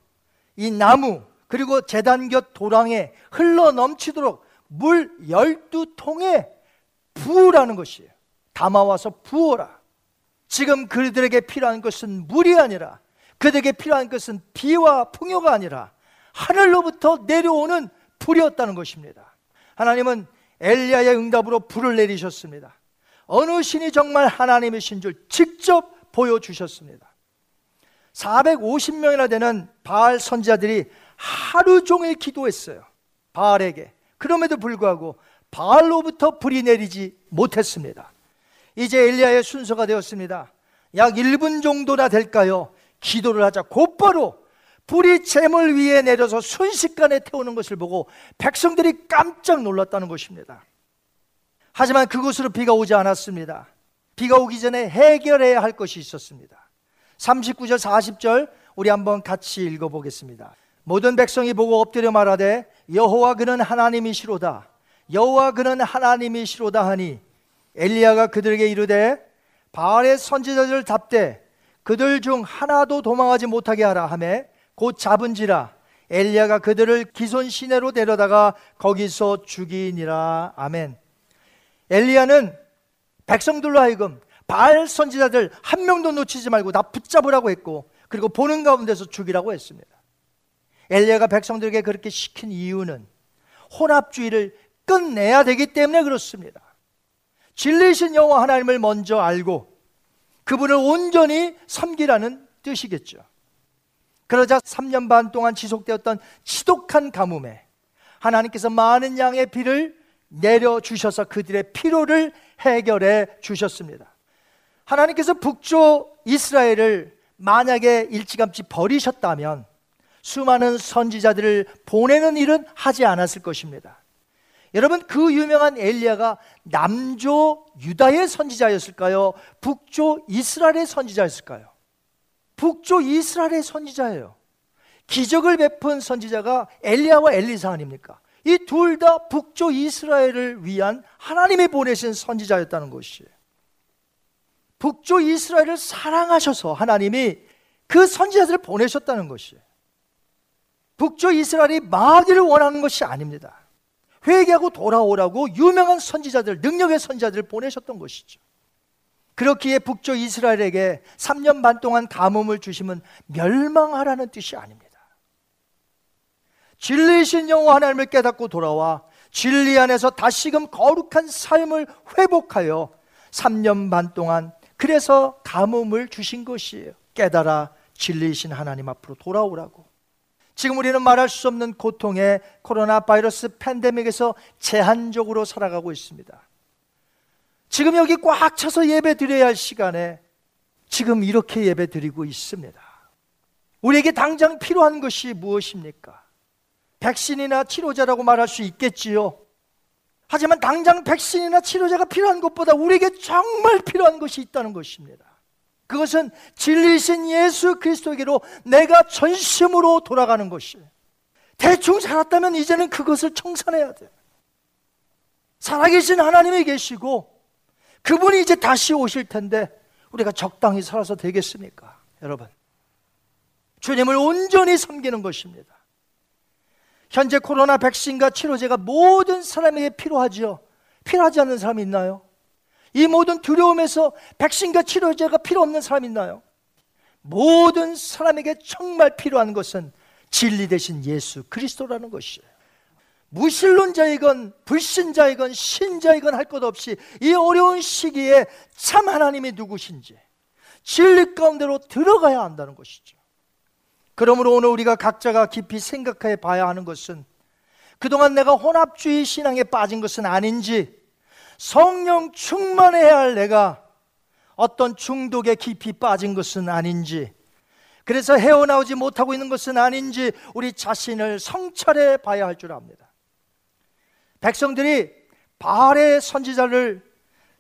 이 나무 그리고 재단 곁 도랑에 흘러 넘치도록 물 열두 통에 부으라는 것이에요. 담아와서 부어라. 지금 그들에게 필요한 것은 물이 아니라 그들에게 필요한 것은 비와 풍요가 아니라 하늘로부터 내려오는 불이었다는 것입니다. 하나님은 엘리야의 응답으로 불을 내리셨습니다. 어느 신이 정말 하나님이신 줄 직접 보여주셨습니다. 450명이나 되는 바알 선지자들이 하루 종일 기도했어요. 바알에게. 그럼에도 불구하고 바알로부터 불이 내리지 못했습니다. 이제 엘리야의 순서가 되었습니다. 약 1분 정도나 될까요? 기도를 하자 곧바로 불이 재물 위에 내려서 순식간에 태우는 것을 보고 백성들이 깜짝 놀랐다는 것입니다. 하지만 그곳으로 비가 오지 않았습니다. 비가 오기 전에 해결해야 할 것이 있었습니다. 39절 40절 우리 한번 같이 읽어보겠습니다. 모든 백성이 보고 엎드려 말하되 여호와 그는 하나님이시로다. 여호와 그는 하나님이시로다 하니 엘리야가 그들에게 이르되 바알의 선지자들 답되 그들 중 하나도 도망하지 못하게 하라 하매 곧 잡은지라 엘리야가 그들을 기손 시내로 데려다가 거기서 죽이니라 아멘. 엘리야는 백성들로 하여금 바알 선지자들 한 명도 놓치지 말고 다 붙잡으라고 했고 그리고 보는 가운데서 죽이라고 했습니다. 엘리야가 백성들에게 그렇게 시킨 이유는 혼합주의를 끝내야 되기 때문에 그렇습니다. 진리신 여호와 하나님을 먼저 알고 그분을 온전히 섬기라는 뜻이겠죠. 그러자 3년 반 동안 지속되었던 지독한 가뭄에 하나님께서 많은 양의 비를 내려 주셔서 그들의 피로를 해결해 주셨습니다. 하나님께서 북쪽 이스라엘을 만약에 일찌감치 버리셨다면 수많은 선지자들을 보내는 일은 하지 않았을 것입니다. 여러분 그 유명한 엘리야가 남조 유다의 선지자였을까요? 북조 이스라엘의 선지자였을까요? 북조 이스라엘의 선지자예요. 기적을 베푼 선지자가 엘리야와 엘리사 아닙니까? 이 둘 다 북조 이스라엘을 위한 하나님이 보내신 선지자였다는 것이에요. 북조 이스라엘을 사랑하셔서 하나님이 그 선지자들을 보내셨다는 것이에요. 북조 이스라엘이 마귀를 원하는 것이 아닙니다. 회개하고 돌아오라고 유명한 선지자들, 능력의 선지자들을 보내셨던 것이죠. 그렇기에 북조 이스라엘에게 3년 반 동안 가뭄을 주시면 멸망하라는 뜻이 아닙니다. 진리이신 여호와 하나님을 깨닫고 돌아와 진리 안에서 다시금 거룩한 삶을 회복하여 3년 반 동안 그래서 가뭄을 주신 것이에요. 깨달아 진리이신 하나님 앞으로 돌아오라고. 지금 우리는 말할 수 없는 고통의 코로나 바이러스 팬데믹에서 제한적으로 살아가고 있습니다. 지금 여기 꽉 차서 예배 드려야 할 시간에 지금 이렇게 예배 드리고 있습니다. 우리에게 당장 필요한 것이 무엇입니까? 백신이나 치료자라고 말할 수 있겠지요. 하지만 당장 백신이나 치료자가 필요한 것보다 우리에게 정말 필요한 것이 있다는 것입니다. 그것은 진리신 예수 그리스도에게로 내가 전심으로 돌아가는 것이에요. 대충 살았다면 이제는 그것을 청산해야 돼. 살아계신 하나님이 계시고 그분이 이제 다시 오실 텐데 우리가 적당히 살아서 되겠습니까? 여러분. 주님을 온전히 섬기는 것입니다. 현재 코로나 백신과 치료제가 모든 사람에게 필요하죠. 필요하지 않는 사람이 있나요? 이 모든 두려움에서 백신과 치료제가 필요 없는 사람 있나요? 모든 사람에게 정말 필요한 것은 진리 대신 예수 그리스도라는 것이에요. 무신론자이건 불신자이건 신자이건 할 것 없이 이 어려운 시기에 참 하나님이 누구신지 진리 가운데로 들어가야 한다는 것이죠. 그러므로 오늘 우리가 각자가 깊이 생각해 봐야 하는 것은 그동안 내가 혼합주의 신앙에 빠진 것은 아닌지 성령 충만해야 할 내가 어떤 중독에 깊이 빠진 것은 아닌지 그래서 헤어나오지 못하고 있는 것은 아닌지 우리 자신을 성찰해 봐야 할 줄 압니다. 백성들이 바알의 선지자를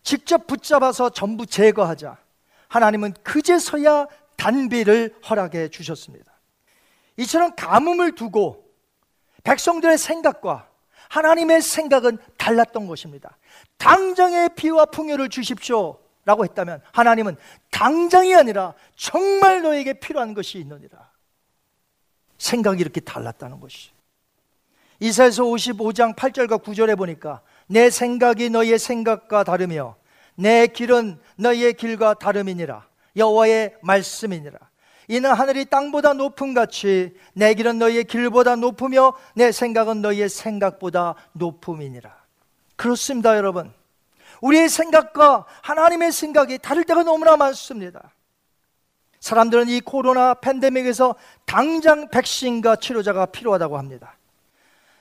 직접 붙잡아서 전부 제거하자 하나님은 그제서야 단비를 허락해 주셨습니다. 이처럼 가뭄을 두고 백성들의 생각과 하나님의 생각은 달랐던 것입니다. 당장의 비와 풍요를 주십시오. 라고 했다면 하나님은 당장이 아니라 정말 너에게 필요한 것이 있느니라. 생각이 이렇게 달랐다는 것이. 이사에서 55장 8절과 9절에 보니까 내 생각이 너의 생각과 다르며 내 길은 너의 길과 다름이니라. 여호와의 말씀이니라. 이는 하늘이 땅보다 높음 같이 내 길은 너희의 길보다 높으며 내 생각은 너희의 생각보다 높음이니라. 그렇습니다, 여러분. 우리의 생각과 하나님의 생각이 다를 때가 너무나 많습니다. 사람들은 이 코로나 팬데믹에서 당장 백신과 치료자가 필요하다고 합니다.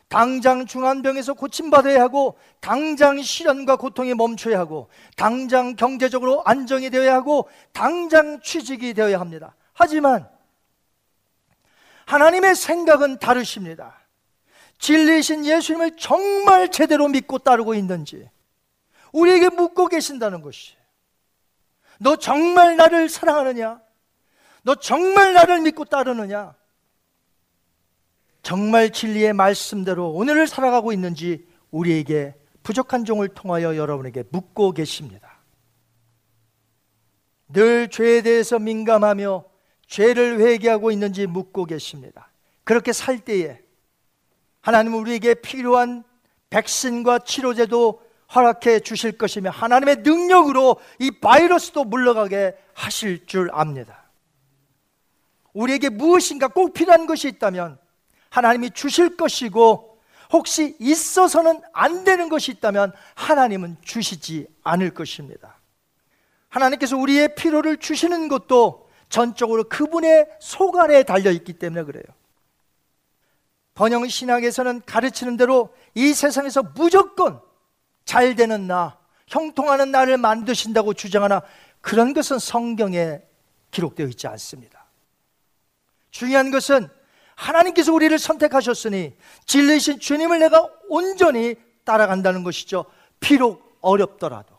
당장 중환병에서 고침받아야 하고, 당장 시련과 고통이 멈춰야 하고, 당장 경제적으로 안정이 되어야 하고, 당장 취직이 되어야 합니다. 하지만 하나님의 생각은 다르십니다. 진리이신 예수님을 정말 제대로 믿고 따르고 있는지 우리에게 묻고 계신다는 것이. 너 정말 나를 사랑하느냐? 너 정말 나를 믿고 따르느냐? 정말 진리의 말씀대로 오늘을 살아가고 있는지 우리에게 부족한 종을 통하여 여러분에게 묻고 계십니다. 늘 죄에 대해서 민감하며 죄를 회개하고 있는지 묻고 계십니다. 그렇게 살 때에 하나님은 우리에게 필요한 백신과 치료제도 허락해 주실 것이며 하나님의 능력으로 이 바이러스도 물러가게 하실 줄 압니다. 우리에게 무엇인가 꼭 필요한 것이 있다면 하나님이 주실 것이고 혹시 있어서는 안 되는 것이 있다면 하나님은 주시지 않을 것입니다. 하나님께서 우리의 필요를 주시는 것도 전적으로 그분의 속 안에 달려 있기 때문에 그래요. 번영 신학에서는 가르치는 대로 이 세상에서 무조건 잘 되는 나, 형통하는 나를 만드신다고 주장하나 그런 것은 성경에 기록되어 있지 않습니다. 중요한 것은 하나님께서 우리를 선택하셨으니 진리신 주님을 내가 온전히 따라간다는 것이죠. 비록 어렵더라도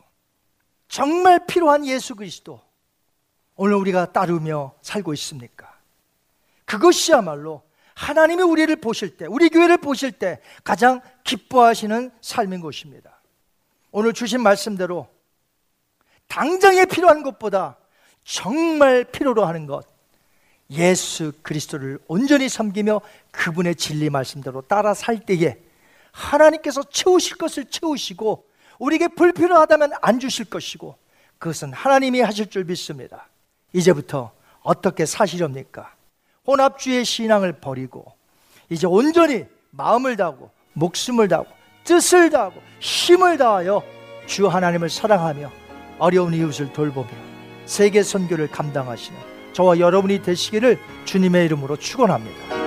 정말 필요한 예수 그리스도 오늘 우리가 따르며 살고 있습니까? 그것이야말로 하나님이 우리를 보실 때, 우리 교회를 보실 때 가장 기뻐하시는 삶인 것입니다. 오늘 주신 말씀대로 당장에 필요한 것보다 정말 필요로 하는 것, 예수 그리스도를 온전히 섬기며 그분의 진리 말씀대로 따라 살 때에 하나님께서 채우실 것을 채우시고 우리에게 불필요하다면 안 주실 것이고 그것은 하나님이 하실 줄 믿습니다. 이제부터 어떻게 사시렵니까? 혼합주의 신앙을 버리고 이제 온전히 마음을 다하고 목숨을 다하고 뜻을 다하고 힘을 다하여 주 하나님을 사랑하며 어려운 이웃을 돌보며 세계 선교를 감당하시는 저와 여러분이 되시기를 주님의 이름으로 축원합니다.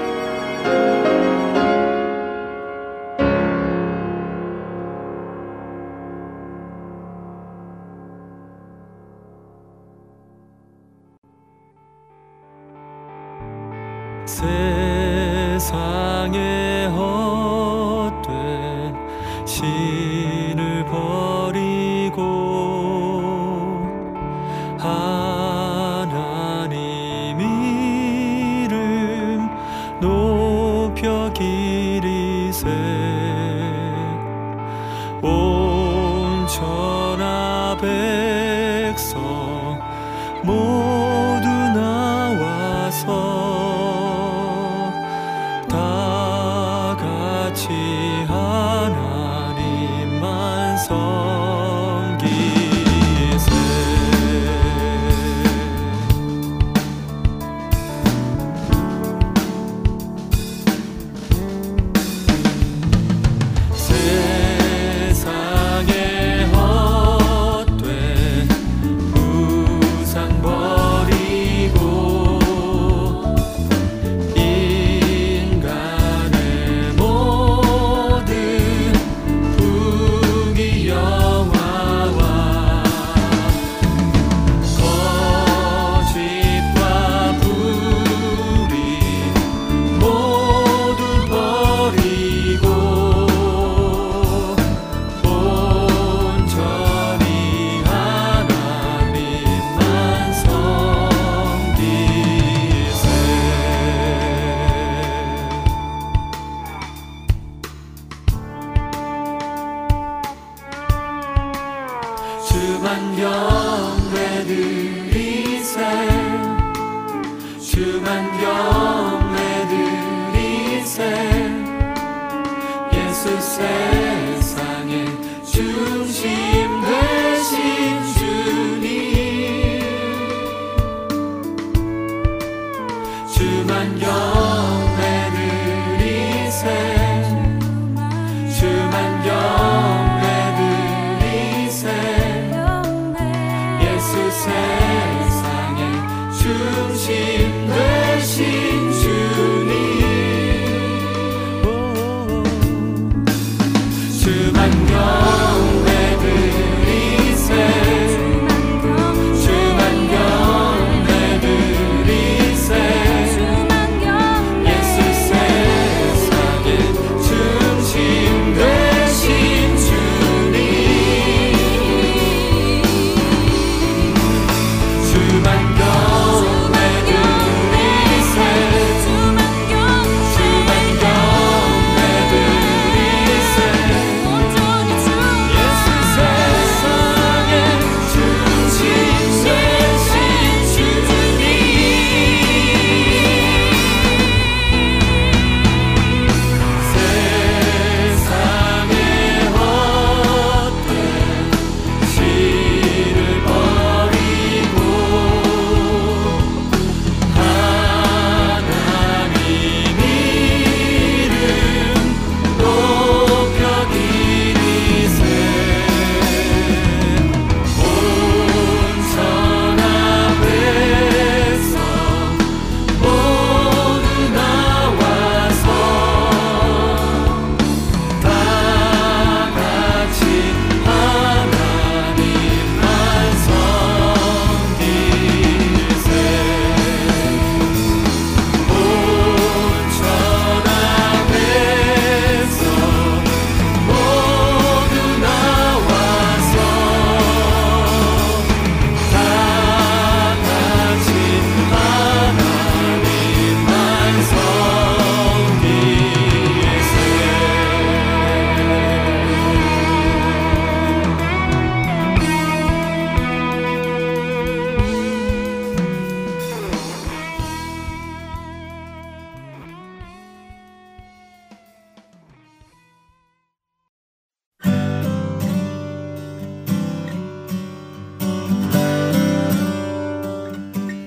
중심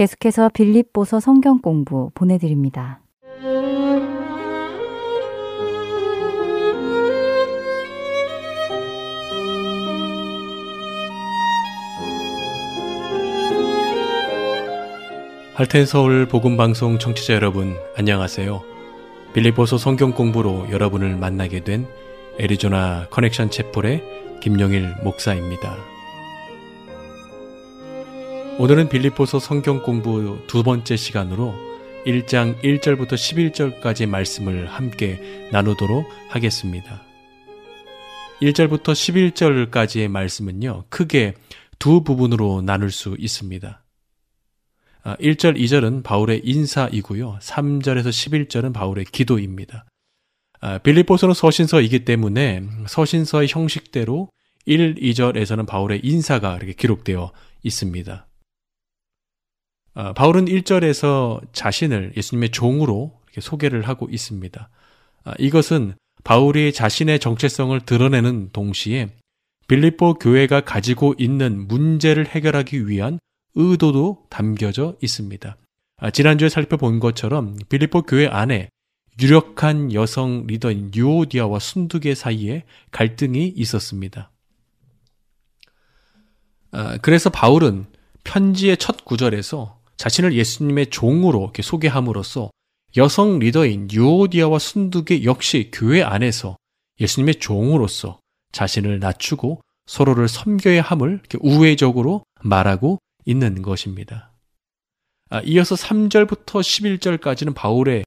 계속해서 빌립보서 성경 공부 보내드립니다. 할텐 서울 복음 방송 청취자 여러분 안녕하세요. 빌립보서 성경 공부로 여러분을 만나게 된 애리조나 커넥션 채플의 김용일 목사입니다. 오늘은 빌립보서 성경 공부 두 번째 시간으로 1장 1절부터 11절까지 말씀을 함께 나누도록 하겠습니다. 1절부터 11절까지의 말씀은요, 크게 두 부분으로 나눌 수 있습니다. 1절, 아, 2절은 바울의 인사이고요. 3절에서 11절은 바울의 기도입니다. 아, 빌립보서는 서신서이기 때문에 서신서의 형식대로 1, 2절에서는 바울의 인사가 이렇게 기록되어 있습니다. 아, 바울은 1절에서 자신을 예수님의 종으로 소개를 하고 있습니다. 이것은 바울이 자신의 정체성을 드러내는 동시에 빌립보 교회가 가지고 있는 문제를 해결하기 위한 의도도 담겨져 있습니다. 아, 지난주에 살펴본 것처럼 빌립보 교회 안에 유력한 여성 리더인 유오디아와 순두계 사이에 갈등이 있었습니다. 아, 그래서 바울은 편지의 첫 구절에서 자신을 예수님의 종으로 이렇게 소개함으로써 여성 리더인 유오디아와 순두계 역시 교회 안에서 예수님의 종으로서 자신을 낮추고 서로를 섬겨야 함을 우회적으로 말하고 있는 것입니다. 아, 이어서 3절부터 11절까지는 바울의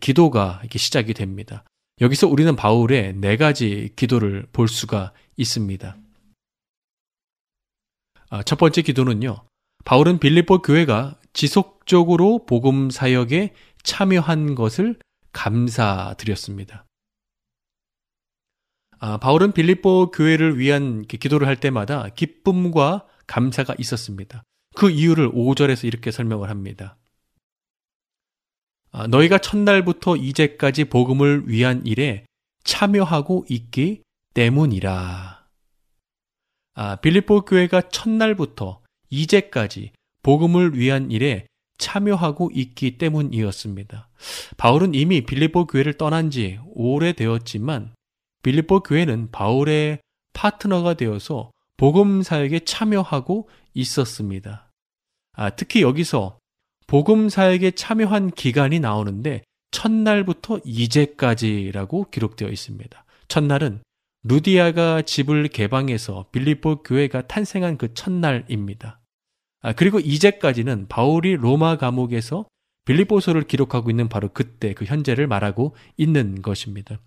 기도가 시작이 됩니다. 여기서 우리는 바울의 네 가지 기도를 볼 수가 있습니다. 아, 첫 번째 기도는요. 바울은 빌립보 교회가 지속적으로 복음 사역에 참여한 것을 감사드렸습니다. 아, 바울은 빌립보 교회를 위한 기도를 할 때마다 기쁨과 감사가 있었습니다. 그 이유를 5절에서 이렇게 설명을 합니다. 아, 너희가 첫날부터 이제까지 복음을 위한 일에 참여하고 있기 때문이라. 아, 빌립보 교회가 첫날부터 이제까지 복음을 위한 일에 참여하고 있기 때문이었습니다. 바울은 이미 빌립보 교회를 떠난 지 오래되었지만 빌립보 교회는 바울의 파트너가 되어서 복음 사역에 참여하고 있었습니다. 아, 특히 여기서 복음 사역에 참여한 기간이 나오는데 첫날부터 이제까지라고 기록되어 있습니다. 첫날은 루디아가 집을 개방해서 빌립보 교회가 탄생한 그 첫날입니다. 아, 그리고 이제까지는 바울이 로마 감옥에서 빌립보서를 기록하고 있는 바로 그때 그 현재를 말하고 있는 것입니다.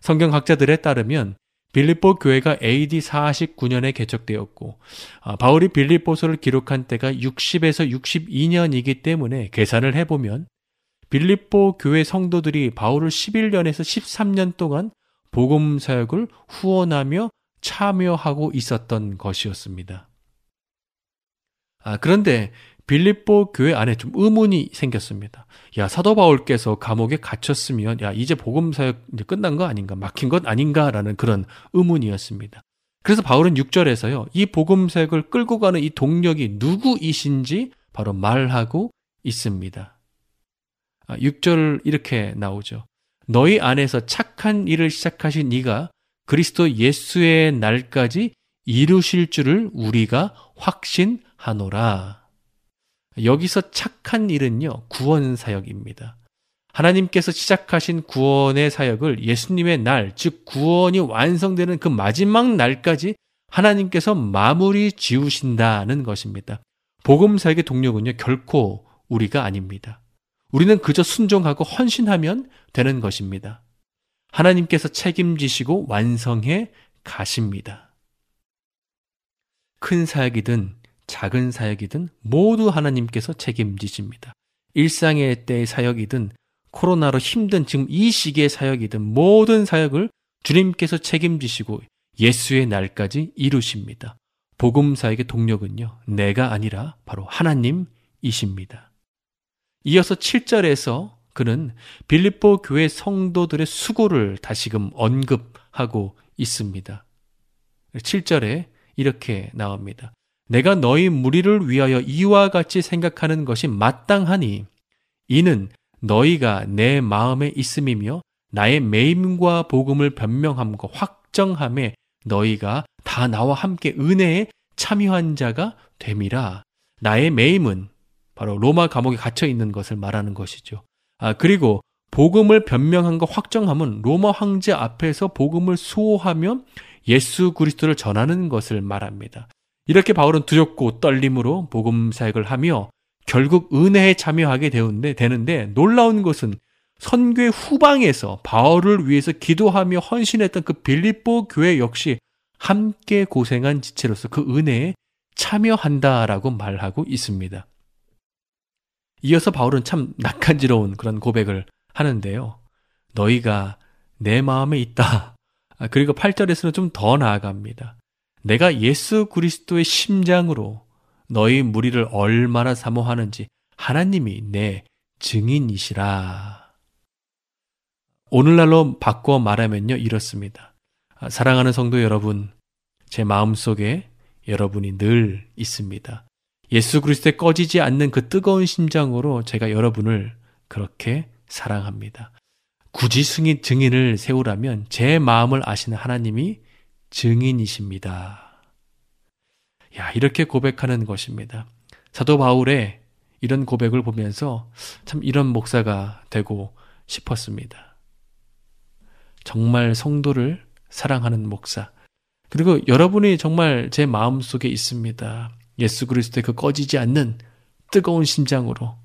성경학자들에 따르면 빌립보 교회가 AD 49년에 개척되었고 아, 바울이 빌립보서를 기록한 때가 60에서 62년이기 때문에 계산을 해보면 빌립보 교회 성도들이 바울을 11년에서 13년 동안 복음 사역을 후원하며 참여하고 있었던 것이었습니다. 아, 그런데 빌립보 교회 안에 좀 의문이 생겼습니다. 야, 사도 바울께서 감옥에 갇혔으면, 야, 이제 복음 사역 이제 끝난 거 아닌가, 막힌 것 아닌가라는 그런 의문이었습니다. 그래서 바울은 6절에서요, 이 복음 사역을 끌고 가는 이 동력이 누구이신지 바로 말하고 있습니다. 6절 아, 이렇게 나오죠. 너희 안에서 착한 일을 시작하신 네가 그리스도 예수의 날까지 이루실 줄을 우리가 확신 하노라. 여기서 착한 일은요, 구원 사역입니다. 하나님께서 시작하신 구원의 사역을 예수님의 날, 즉 구원이 완성되는 그 마지막 날까지 하나님께서 마무리 지우신다는 것입니다. 복음 사역의 동력은요, 결코 우리가 아닙니다. 우리는 그저 순종하고 헌신하면 되는 것입니다. 하나님께서 책임지시고 완성해 가십니다. 큰 사역이든 작은 사역이든 모두 하나님께서 책임지십니다. 일상의 때의 사역이든 코로나로 힘든 지금 이 시기의 사역이든 모든 사역을 주님께서 책임지시고 예수의 날까지 이루십니다. 복음 사역의 동력은요, 내가 아니라 바로 하나님이십니다. 이어서 7절에서 그는 빌립보 교회 성도들의 수고를 다시금 언급하고 있습니다. 7절에 이렇게 나옵니다. 내가 너희 무리를 위하여 이와 같이 생각하는 것이 마땅하니 이는 너희가 내 마음에 있음이며 나의 매임과 복음을 변명함과 확정함에 너희가 다 나와 함께 은혜에 참여한 자가 됨이라. 나의 매임은 바로 로마 감옥에 갇혀 있는 것을 말하는 것이죠. 아, 그리고 복음을 변명한과 확정함은 로마 황제 앞에서 복음을 수호하며 예수 그리스도를 전하는 것을 말합니다. 이렇게 바울은 두렵고 떨림으로 복음 사역을 하며 결국 은혜에 참여하게 되는데, 되는데 놀라운 것은 선교의 후방에서 바울을 위해서 기도하며 헌신했던 그 빌립보 교회 역시 함께 고생한 지체로서 그 은혜에 참여한다라고 말하고 있습니다. 이어서 바울은 참 낯간지러운 그런 고백을 하는데요. 너희가 내 마음에 있다. 아, 그리고 8절에서는 좀 더 나아갑니다. 내가 예수 그리스도의 심장으로 너희 무리를 얼마나 사모하는지 하나님이 내 증인이시라. 오늘날로 바꿔 말하면요, 이렇습니다. 아, 사랑하는 성도 여러분, 제 마음 속에 여러분이 늘 있습니다. 예수 그리스도의 꺼지지 않는 그 뜨거운 심장으로 제가 여러분을 그렇게 사랑합니다. 굳이 승인 증인을 세우라면 제 마음을 아시는 하나님이 증인이십니다. 야, 이렇게 고백하는 것입니다. 사도 바울의 이런 고백을 보면서 참 이런 목사가 되고 싶었습니다. 정말 성도를 사랑하는 목사. 그리고 여러분이 정말 제 마음 속에 있습니다. 예수 그리스도의 그 꺼지지 않는 뜨거운 심장으로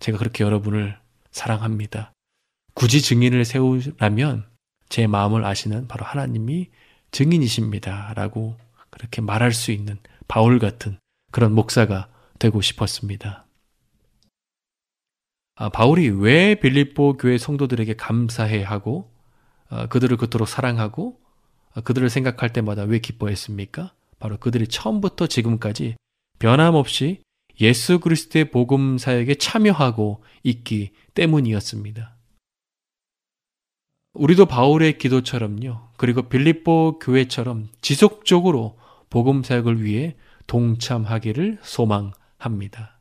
제가 그렇게 여러분을 사랑합니다. 굳이 증인을 세우라면 제 마음을 아시는 바로 하나님이 증인이십니다. 라고 그렇게 말할 수 있는 바울 같은 그런 목사가 되고 싶었습니다. 아, 바울이 왜 빌립보 교회 성도들에게 감사해 하고 아, 그들을 그토록 사랑하고 아, 그들을 생각할 때마다 왜 기뻐했습니까? 바로 그들이 처음부터 지금까지 변함없이 예수 그리스도의 복음 사역에 참여하고 있기 때문이었습니다. 우리도 바울의 기도처럼요. 그리고 빌립보 교회처럼 지속적으로 복음 사역을 위해 동참하기를 소망합니다.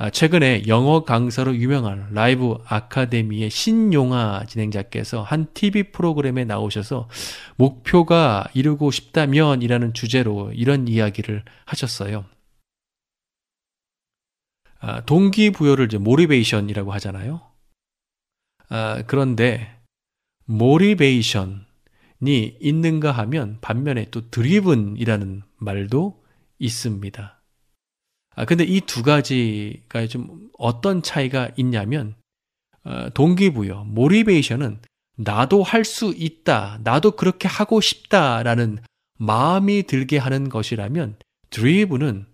아, 최근에 영어 강사로 유명한 라이브 아카데미의 신용아 진행자께서 한 TV 프로그램에 나오셔서 목표가 이루고 싶다면 이라는 주제로 이런 이야기를 하셨어요. 아, 동기부여를 이제 모리베이션이라고 하잖아요. 아, 그런데 모리베이션이 있는가 하면 반면에 또 드리븐이라는 말도 있습니다. 아, 근데 이 두 가지가 좀 어떤 차이가 있냐면, 어, 동기부여, 모리베이션은 나도 할 수 있다, 나도 그렇게 하고 싶다라는 마음이 들게 하는 것이라면, 드리븐은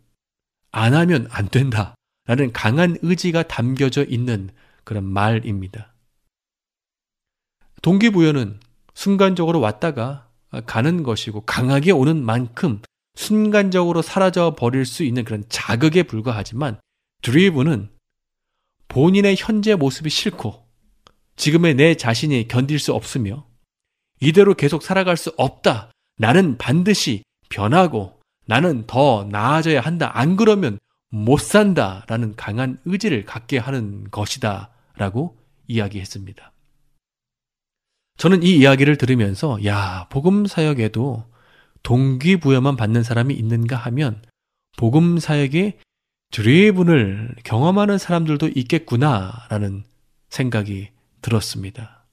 안 하면 안 된다. 라는 강한 의지가 담겨져 있는 그런 말입니다. 동기부여는 순간적으로 왔다가 가는 것이고 강하게 오는 만큼 순간적으로 사라져 버릴 수 있는 그런 자극에 불과하지만 드리브는 본인의 현재 모습이 싫고 지금의 내 자신이 견딜 수 없으며 이대로 계속 살아갈 수 없다. 나는 반드시 변하고 나는 더 나아져야 한다. 안 그러면 못 산다. 라는 강한 의지를 갖게 하는 것이다. 라고 이야기했습니다. 저는 이 이야기를 들으면서 야, 복음 사역에도 동기부여만 받는 사람이 있는가 하면 복음 사역에 드리븐을 경험하는 사람들도 있겠구나라는 생각이 들었습니다.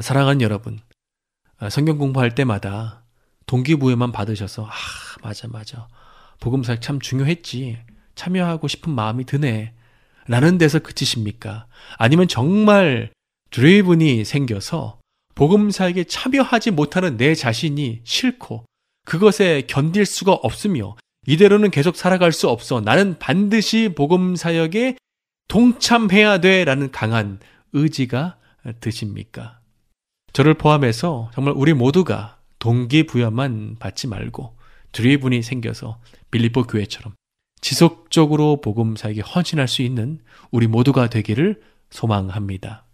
사랑하는 여러분, 성경 공부할 때마다 동기부여만 받으셔서 아, 맞아 맞아. 복음 사역 참 중요했지. 참여하고 싶은 마음이 드네. 라는 데서 그치십니까? 아니면 정말 드레이븐이 생겨서 복음 사역에 참여하지 못하는 내 자신이 싫고 그것에 견딜 수가 없으며 이대로는 계속 살아갈 수 없어. 나는 반드시 복음 사역에 동참해야 돼. 라는 강한 의지가 드십니까? 저를 포함해서 정말 우리 모두가 동기부여만 받지 말고 드리븐이 생겨서 빌리보 교회처럼 지속적으로 복음 사역에 헌신할 수 있는 우리 모두가 되기를 소망합니다.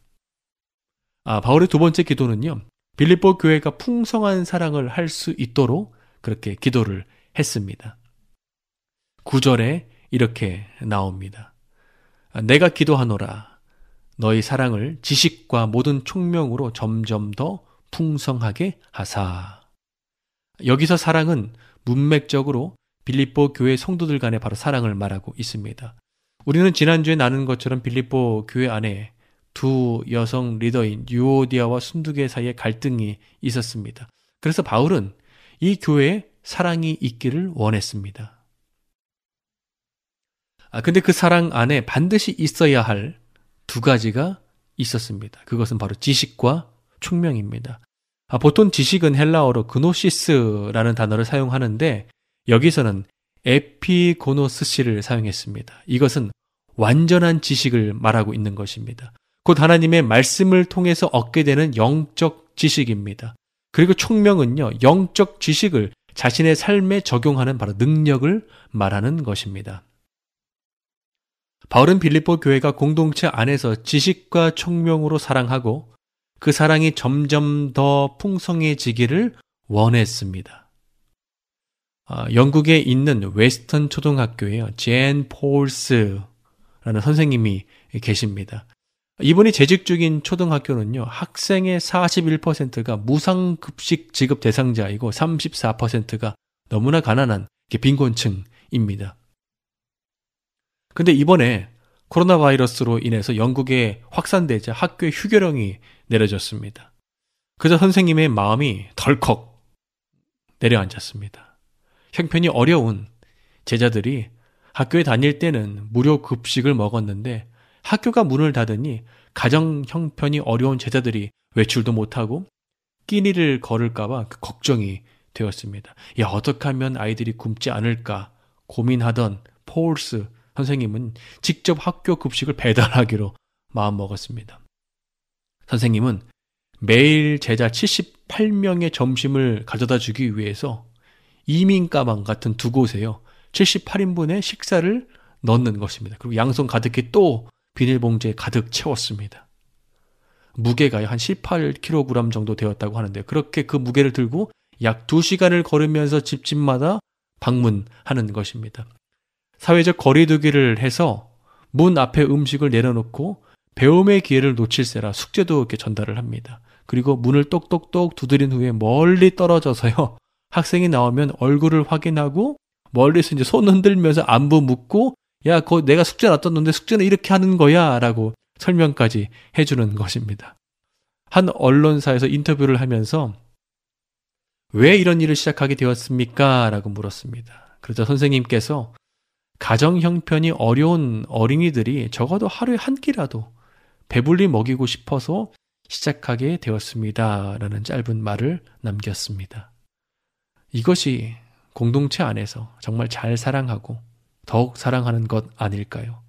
아, 바울의 두 번째 기도는요. 빌립보 교회가 풍성한 사랑을 할 수 있도록 그렇게 기도를 했습니다. 9절에 이렇게 나옵니다. 내가 기도하노라. 너희 사랑을 지식과 모든 총명으로 점점 더 풍성하게 하사. 여기서 사랑은 문맥적으로 빌립보 교회 성도들 간의 바로 사랑을 말하고 있습니다. 우리는 지난주에 나눈 것처럼 빌립보 교회 안에 두 여성 리더인 유오디아와 순두계 사이에 갈등이 있었습니다. 그래서 바울은 이 교회에 사랑이 있기를 원했습니다. 아, 근데 그 사랑 안에 반드시 있어야 할 두 가지가 있었습니다. 그것은 바로 지식과 총명입니다. 아, 보통 지식은 헬라어로 그노시스라는 단어를 사용하는데 여기서는 에피고노스시를 사용했습니다. 이것은 완전한 지식을 말하고 있는 것입니다. 곧 하나님의 말씀을 통해서 얻게 되는 영적 지식입니다. 그리고 총명은요, 영적 지식을 자신의 삶에 적용하는 바로 능력을 말하는 것입니다. 바울은 빌립보 교회가 공동체 안에서 지식과 총명으로 사랑하고 그 사랑이 점점 더 풍성해지기를 원했습니다. 아, 영국에 있는 웨스턴 초등학교에요. 젠 폴스라는 선생님이 계십니다. 이분이 재직 중인 초등학교는요, 학생의 41%가 무상급식 지급 대상자이고 34%가 너무나 가난한 빈곤층입니다. 근데 이번에 코로나 바이러스로 인해서 영국에 확산되자 학교에 휴교령이 내려졌습니다. 그저 선생님의 마음이 덜컥 내려앉았습니다. 형편이 어려운 제자들이 학교에 다닐 때는 무료 급식을 먹었는데 학교가 문을 닫으니 가정 형편이 어려운 제자들이 외출도 못하고 끼니를 걸을까봐 그 걱정이 되었습니다. 야, 어떻게 하면 아이들이 굶지 않을까 고민하던 폴스 선생님은 직접 학교 급식을 배달하기로 마음먹었습니다. 선생님은 매일 제자 78명의 점심을 가져다 주기 위해서 이민 가방 같은 두 곳에요. 78인분의 식사를 넣는 것입니다. 그리고 양손 가득히 또 비닐봉지에 가득 채웠습니다. 무게가 한 18kg 정도 되었다고 하는데 그렇게 그 무게를 들고 약 2시간을 걸으면서 집집마다 방문하는 것입니다. 사회적 거리두기를 해서 문 앞에 음식을 내려놓고 배움의 기회를 놓칠세라 숙제도 이렇게 전달을 합니다. 그리고 문을 똑똑똑 두드린 후에 멀리 떨어져서요. 학생이 나오면 얼굴을 확인하고 멀리서 이제 손 흔들면서 안부 묻고 야, 거 내가 숙제 놔뒀는데 숙제는 이렇게 하는 거야 라고 설명까지 해주는 것입니다. 한 언론사에서 인터뷰를 하면서 왜 이런 일을 시작하게 되었습니까? 라고 물었습니다. 그러자 선생님께서 가정 형편이 어려운 어린이들이 적어도 하루에 한 끼라도 배불리 먹이고 싶어서 시작하게 되었습니다. 라는 짧은 말을 남겼습니다. 이것이 공동체 안에서 정말 잘 사랑하고 더욱 사랑하는 것 아닐까요?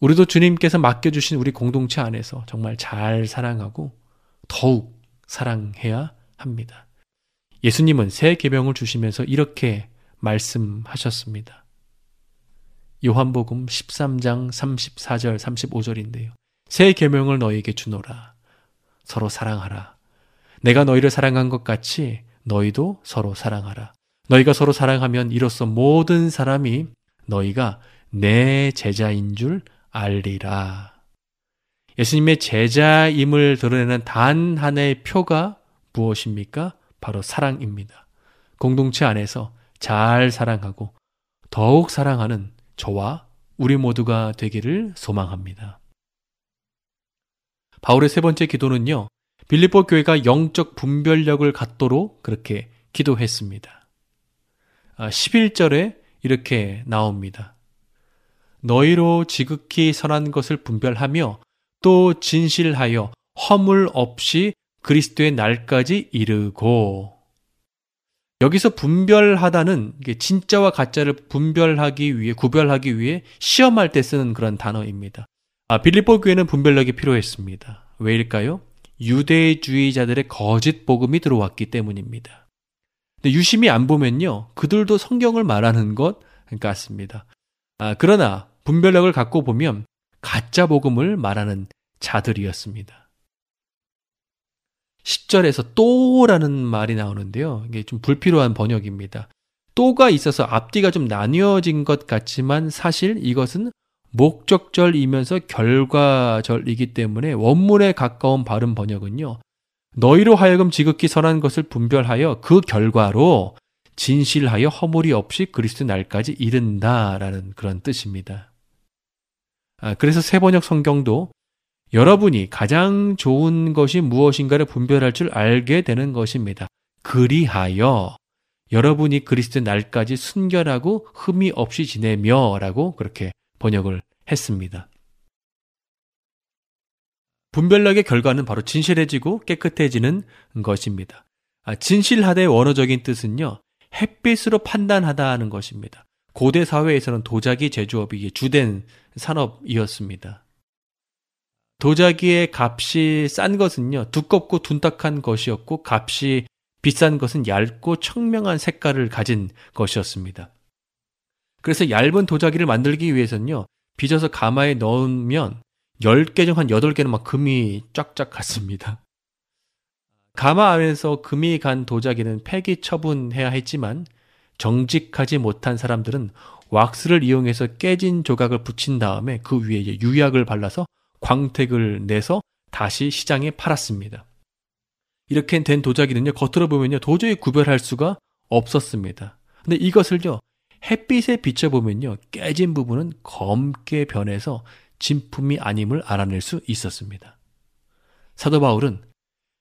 우리도 주님께서 맡겨주신 우리 공동체 안에서 정말 잘 사랑하고 더욱 사랑해야 합니다. 예수님은 새 계명을 주시면서 이렇게 말씀하셨습니다. 요한복음 13장 34절 35절인데요. 새 계명을 너희에게 주노라. 서로 사랑하라. 내가 너희를 사랑한 것 같이 너희도 서로 사랑하라. 너희가 서로 사랑하면 이로써 모든 사람이 너희가 내 제자인 줄 알리라. 예수님의 제자임을 드러내는 단 하나의 표가 무엇입니까? 바로 사랑입니다. 공동체 안에서 잘 사랑하고 더욱 사랑하는 저와 우리 모두가 되기를 소망합니다. 바울의 세 번째 기도는요, 빌립보 교회가 영적 분별력을 갖도록 그렇게 기도했습니다. 11절에 아, 이렇게 나옵니다. 너희로 지극히 선한 것을 분별하며 또 진실하여 허물 없이 그리스도의 날까지 이르고 여기서 분별하다는 진짜와 가짜를 분별하기 위해 구별하기 위해 시험할 때 쓰는 그런 단어입니다. 아, 빌립보 교회는 분별력이 필요했습니다. 왜일까요? 유대주의자들의 거짓 복음이 들어왔기 때문입니다. 근데 유심히 안 보면요, 그들도 성경을 말하는 것 같습니다. 아, 그러나 분별력을 갖고 보면 가짜 복음을 말하는 자들이었습니다. 10절에서 또라는 말이 나오는데요. 이게 좀 불필요한 번역입니다. 또가 있어서 앞뒤가 좀 나뉘어진 것 같지만 사실 이것은 목적절이면서 결과절이기 때문에 원문에 가까운 발음 번역은요. 너희로 하여금 지극히 선한 것을 분별하여 그 결과로 진실하여 허물이 없이 그리스도 날까지 이른다라는 그런 뜻입니다. 아, 그래서 세 번역 성경도 여러분이 가장 좋은 것이 무엇인가를 분별할 줄 알게 되는 것입니다. 그리하여 여러분이 그리스도 날까지 순결하고 흠이 없이 지내며라고 그렇게 번역을 했습니다. 분별력의 결과는 바로 진실해지고 깨끗해지는 것입니다. 아, 진실하다의 원어적인 뜻은요, 햇빛으로 판단하다는 것입니다. 고대 사회에서는 도자기 제조업이 주된 산업이었습니다. 도자기의 값이 싼 것은요, 두껍고 둔탁한 것이었고, 값이 비싼 것은 얇고 청명한 색깔을 가진 것이었습니다. 그래서 얇은 도자기를 만들기 위해서는요, 빚어서 가마에 넣으면 10개 중 한 8개는 막 금이 쫙쫙 갔습니다. 가마 안에서 금이 간 도자기는 폐기 처분해야 했지만 정직하지 못한 사람들은 왁스를 이용해서 깨진 조각을 붙인 다음에 그 위에 유약을 발라서 광택을 내서 다시 시장에 팔았습니다. 이렇게 된 도자기는요, 겉으로 보면요, 도저히 구별할 수가 없었습니다. 근데 이것을요, 햇빛에 비춰보면요, 깨진 부분은 검게 변해서 진품이 아님을 알아낼 수 있었습니다. 사도 바울은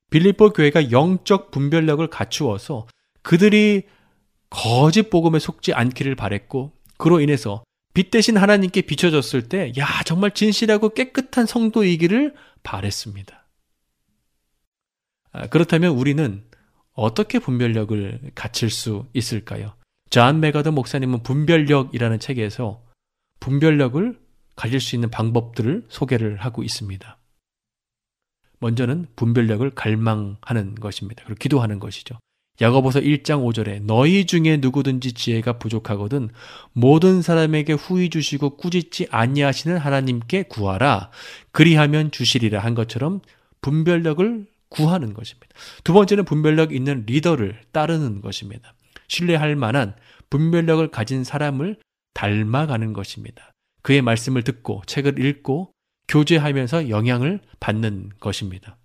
빌립보 교회가 영적 분별력을 갖추어서 그들이 거짓 복음에 속지 않기를 바랬고 그로 인해서 빛 대신 하나님께 비춰졌을 때, 야, 정말 진실하고 깨끗한 성도이기를 바랬습니다. 아, 그렇다면 우리는 어떻게 분별력을 갖출 수 있을까요? 존 맥아더 목사님은 분별력이라는 책에서 분별력을 가질 수 있는 방법들을 소개를 하고 있습니다. 먼저는 분별력을 갈망하는 것입니다. 그리고 기도하는 것이죠. 야고보서 1장 5절에 너희 중에 누구든지 지혜가 부족하거든 모든 사람에게 후히 주시고 꾸짖지 아니하시는 하나님께 구하라 그리하면 주시리라 한 것처럼 분별력을 구하는 것입니다. 두 번째는 분별력 있는 리더를 따르는 것입니다. 신뢰할 만한 분별력을 가진 사람을 닮아가는 것입니다. 그의 말씀을 듣고 책을 읽고 교제하면서 영향을 받는 것입니다.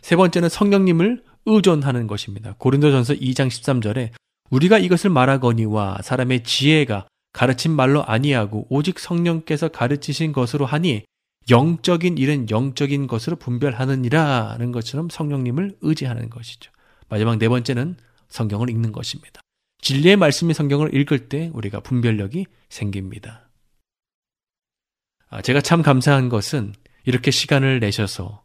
세 번째는 성령님을 의존하는 것입니다. 고린도전서 2장 13절에 우리가 이것을 말하거니와 사람의 지혜가 가르친 말로 아니하고 오직 성령께서 가르치신 것으로 하니 영적인 일은 영적인 것으로 분별하느니라는 것처럼 성령님을 의지하는 것이죠. 마지막 네 번째는 성경을 읽는 것입니다. 진리의 말씀의 성경을 읽을 때 우리가 분별력이 생깁니다. 아, 제가 참 감사한 것은 이렇게 시간을 내셔서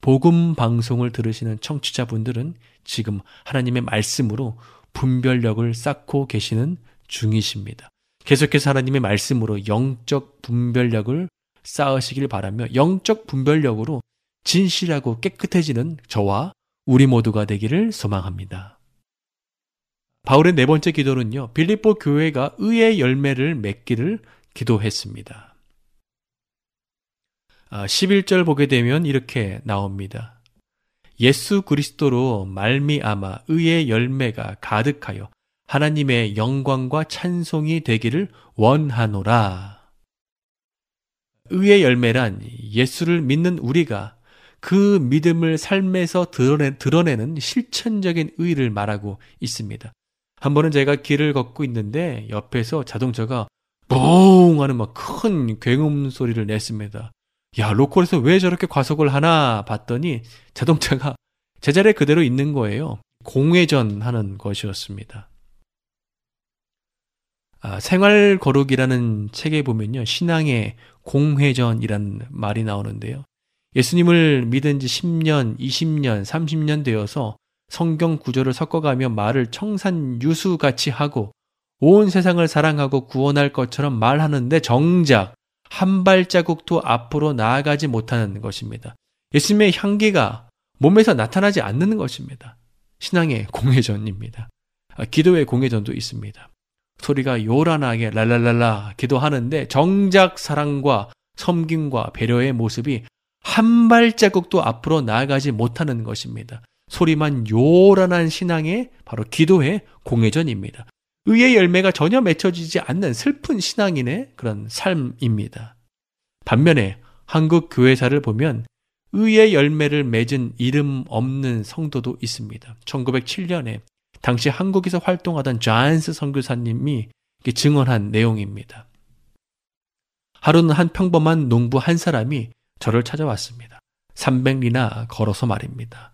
복음 방송을 들으시는 청취자분들은 지금 하나님의 말씀으로 분별력을 쌓고 계시는 중이십니다. 계속해서 하나님의 말씀으로 영적 분별력을 쌓으시길 바라며 영적 분별력으로 진실하고 깨끗해지는 저와 우리 모두가 되기를 소망합니다. 바울의 네 번째 기도는요, 빌립보 교회가 의의 열매를 맺기를 기도했습니다. 11절 아, 보게 되면 이렇게 나옵니다. 예수 그리스도로 말미암아 의의 열매가 가득하여 하나님의 영광과 찬송이 되기를 원하노라. 의의 열매란 예수를 믿는 우리가 그 믿음을 삶에서 드러내, 드러내는 실천적인 의를 말하고 있습니다. 한 번은 제가 길을 걷고 있는데 옆에서 자동차가 뽕 하는 막 큰 굉음 소리를 냈습니다. 야, 로컬에서 왜 저렇게 과속을 하나 봤더니 자동차가 제자리에 그대로 있는 거예요. 공회전 하는 것이었습니다. 아, 생활 거룩이라는 책에 보면요. 신앙의 공회전이라는 말이 나오는데요. 예수님을 믿은 지 10년, 20년, 30년 되어서 성경 구조를 섞어가며 말을 청산유수같이 하고 온 세상을 사랑하고 구원할 것처럼 말하는데 정작 한 발자국도 앞으로 나아가지 못하는 것입니다. 예수님의 향기가 몸에서 나타나지 않는 것입니다. 신앙의 공회전입니다. 아, 기도의 공회전도 있습니다. 소리가 요란하게 랄랄랄라 기도하는데 정작 사랑과 섬김과 배려의 모습이 한 발자국도 앞으로 나아가지 못하는 것입니다. 소리만 요란한 신앙의 바로 기도의 공회전입니다. 의의 열매가 전혀 맺혀지지 않는 슬픈 신앙인의 그런 삶입니다. 반면에 한국 교회사를 보면 의의 열매를 맺은 이름 없는 성도도 있습니다. 1907년에 당시 한국에서 활동하던 자인스 선교사님이 증언한 내용입니다. 하루는 한 평범한 농부 한 사람이 저를 찾아왔습니다. 300리나 걸어서 말입니다.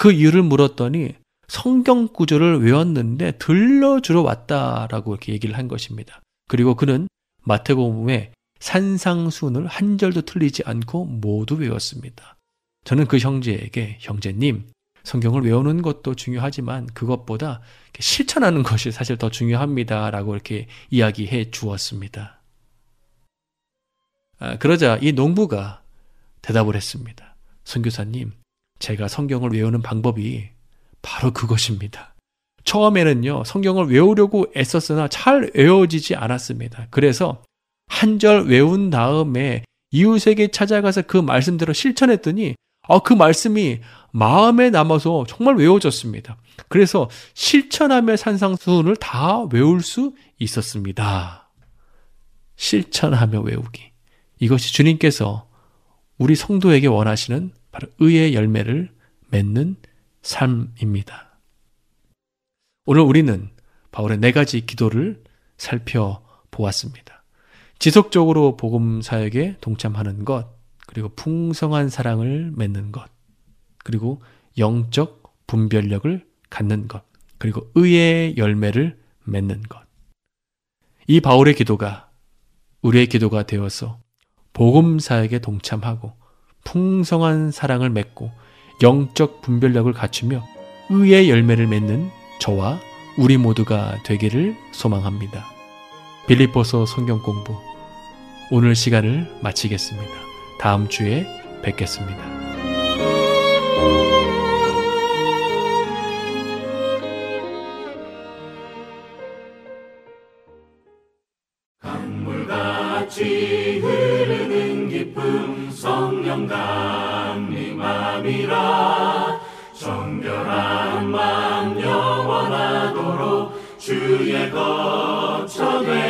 그 이유를 물었더니 성경 구조를 외웠는데 들려주러 왔다라고 이렇게 얘기를 한 것입니다. 그리고 그는 마태복음의 산상순을 한 절도 틀리지 않고 모두 외웠습니다. 저는 그 형제에게 형제님 성경을 외우는 것도 중요하지만 그것보다 실천하는 것이 사실 더 중요합니다라고 이렇게 이야기해 주었습니다. 아, 그러자 이 농부가 대답을 했습니다. 선교사님, 제가 성경을 외우는 방법이 바로 그것입니다. 처음에는요, 성경을 외우려고 애썼으나 잘 외워지지 않았습니다. 그래서 한 절 외운 다음에 이웃에게 찾아가서 그 말씀대로 실천했더니, 아, 그 말씀이 마음에 남아서 정말 외워졌습니다. 그래서 실천하며 산상수훈을 다 외울 수 있었습니다. 실천하며 외우기. 이것이 주님께서 우리 성도에게 원하시는 바로 의의 열매를 맺는 삶입니다. 오늘 우리는 바울의 네 가지 기도를 살펴보았습니다. 지속적으로 복음 사역에 동참하는 것, 그리고 풍성한 사랑을 맺는 것, 그리고 영적 분별력을 갖는 것, 그리고 의의 열매를 맺는 것. 이 바울의 기도가 우리의 기도가 되어서 복음 사역에 동참하고 풍성한 사랑을 맺고 영적 분별력을 갖추며 의의 열매를 맺는 저와 우리 모두가 되기를 소망합니다. 빌립보서 성경 공부 오늘 시간을 마치겠습니다. 다음 주에 뵙겠습니다. 기쁨 성령 감림함이라 정결한 맘 영원하도록 주의 거처 되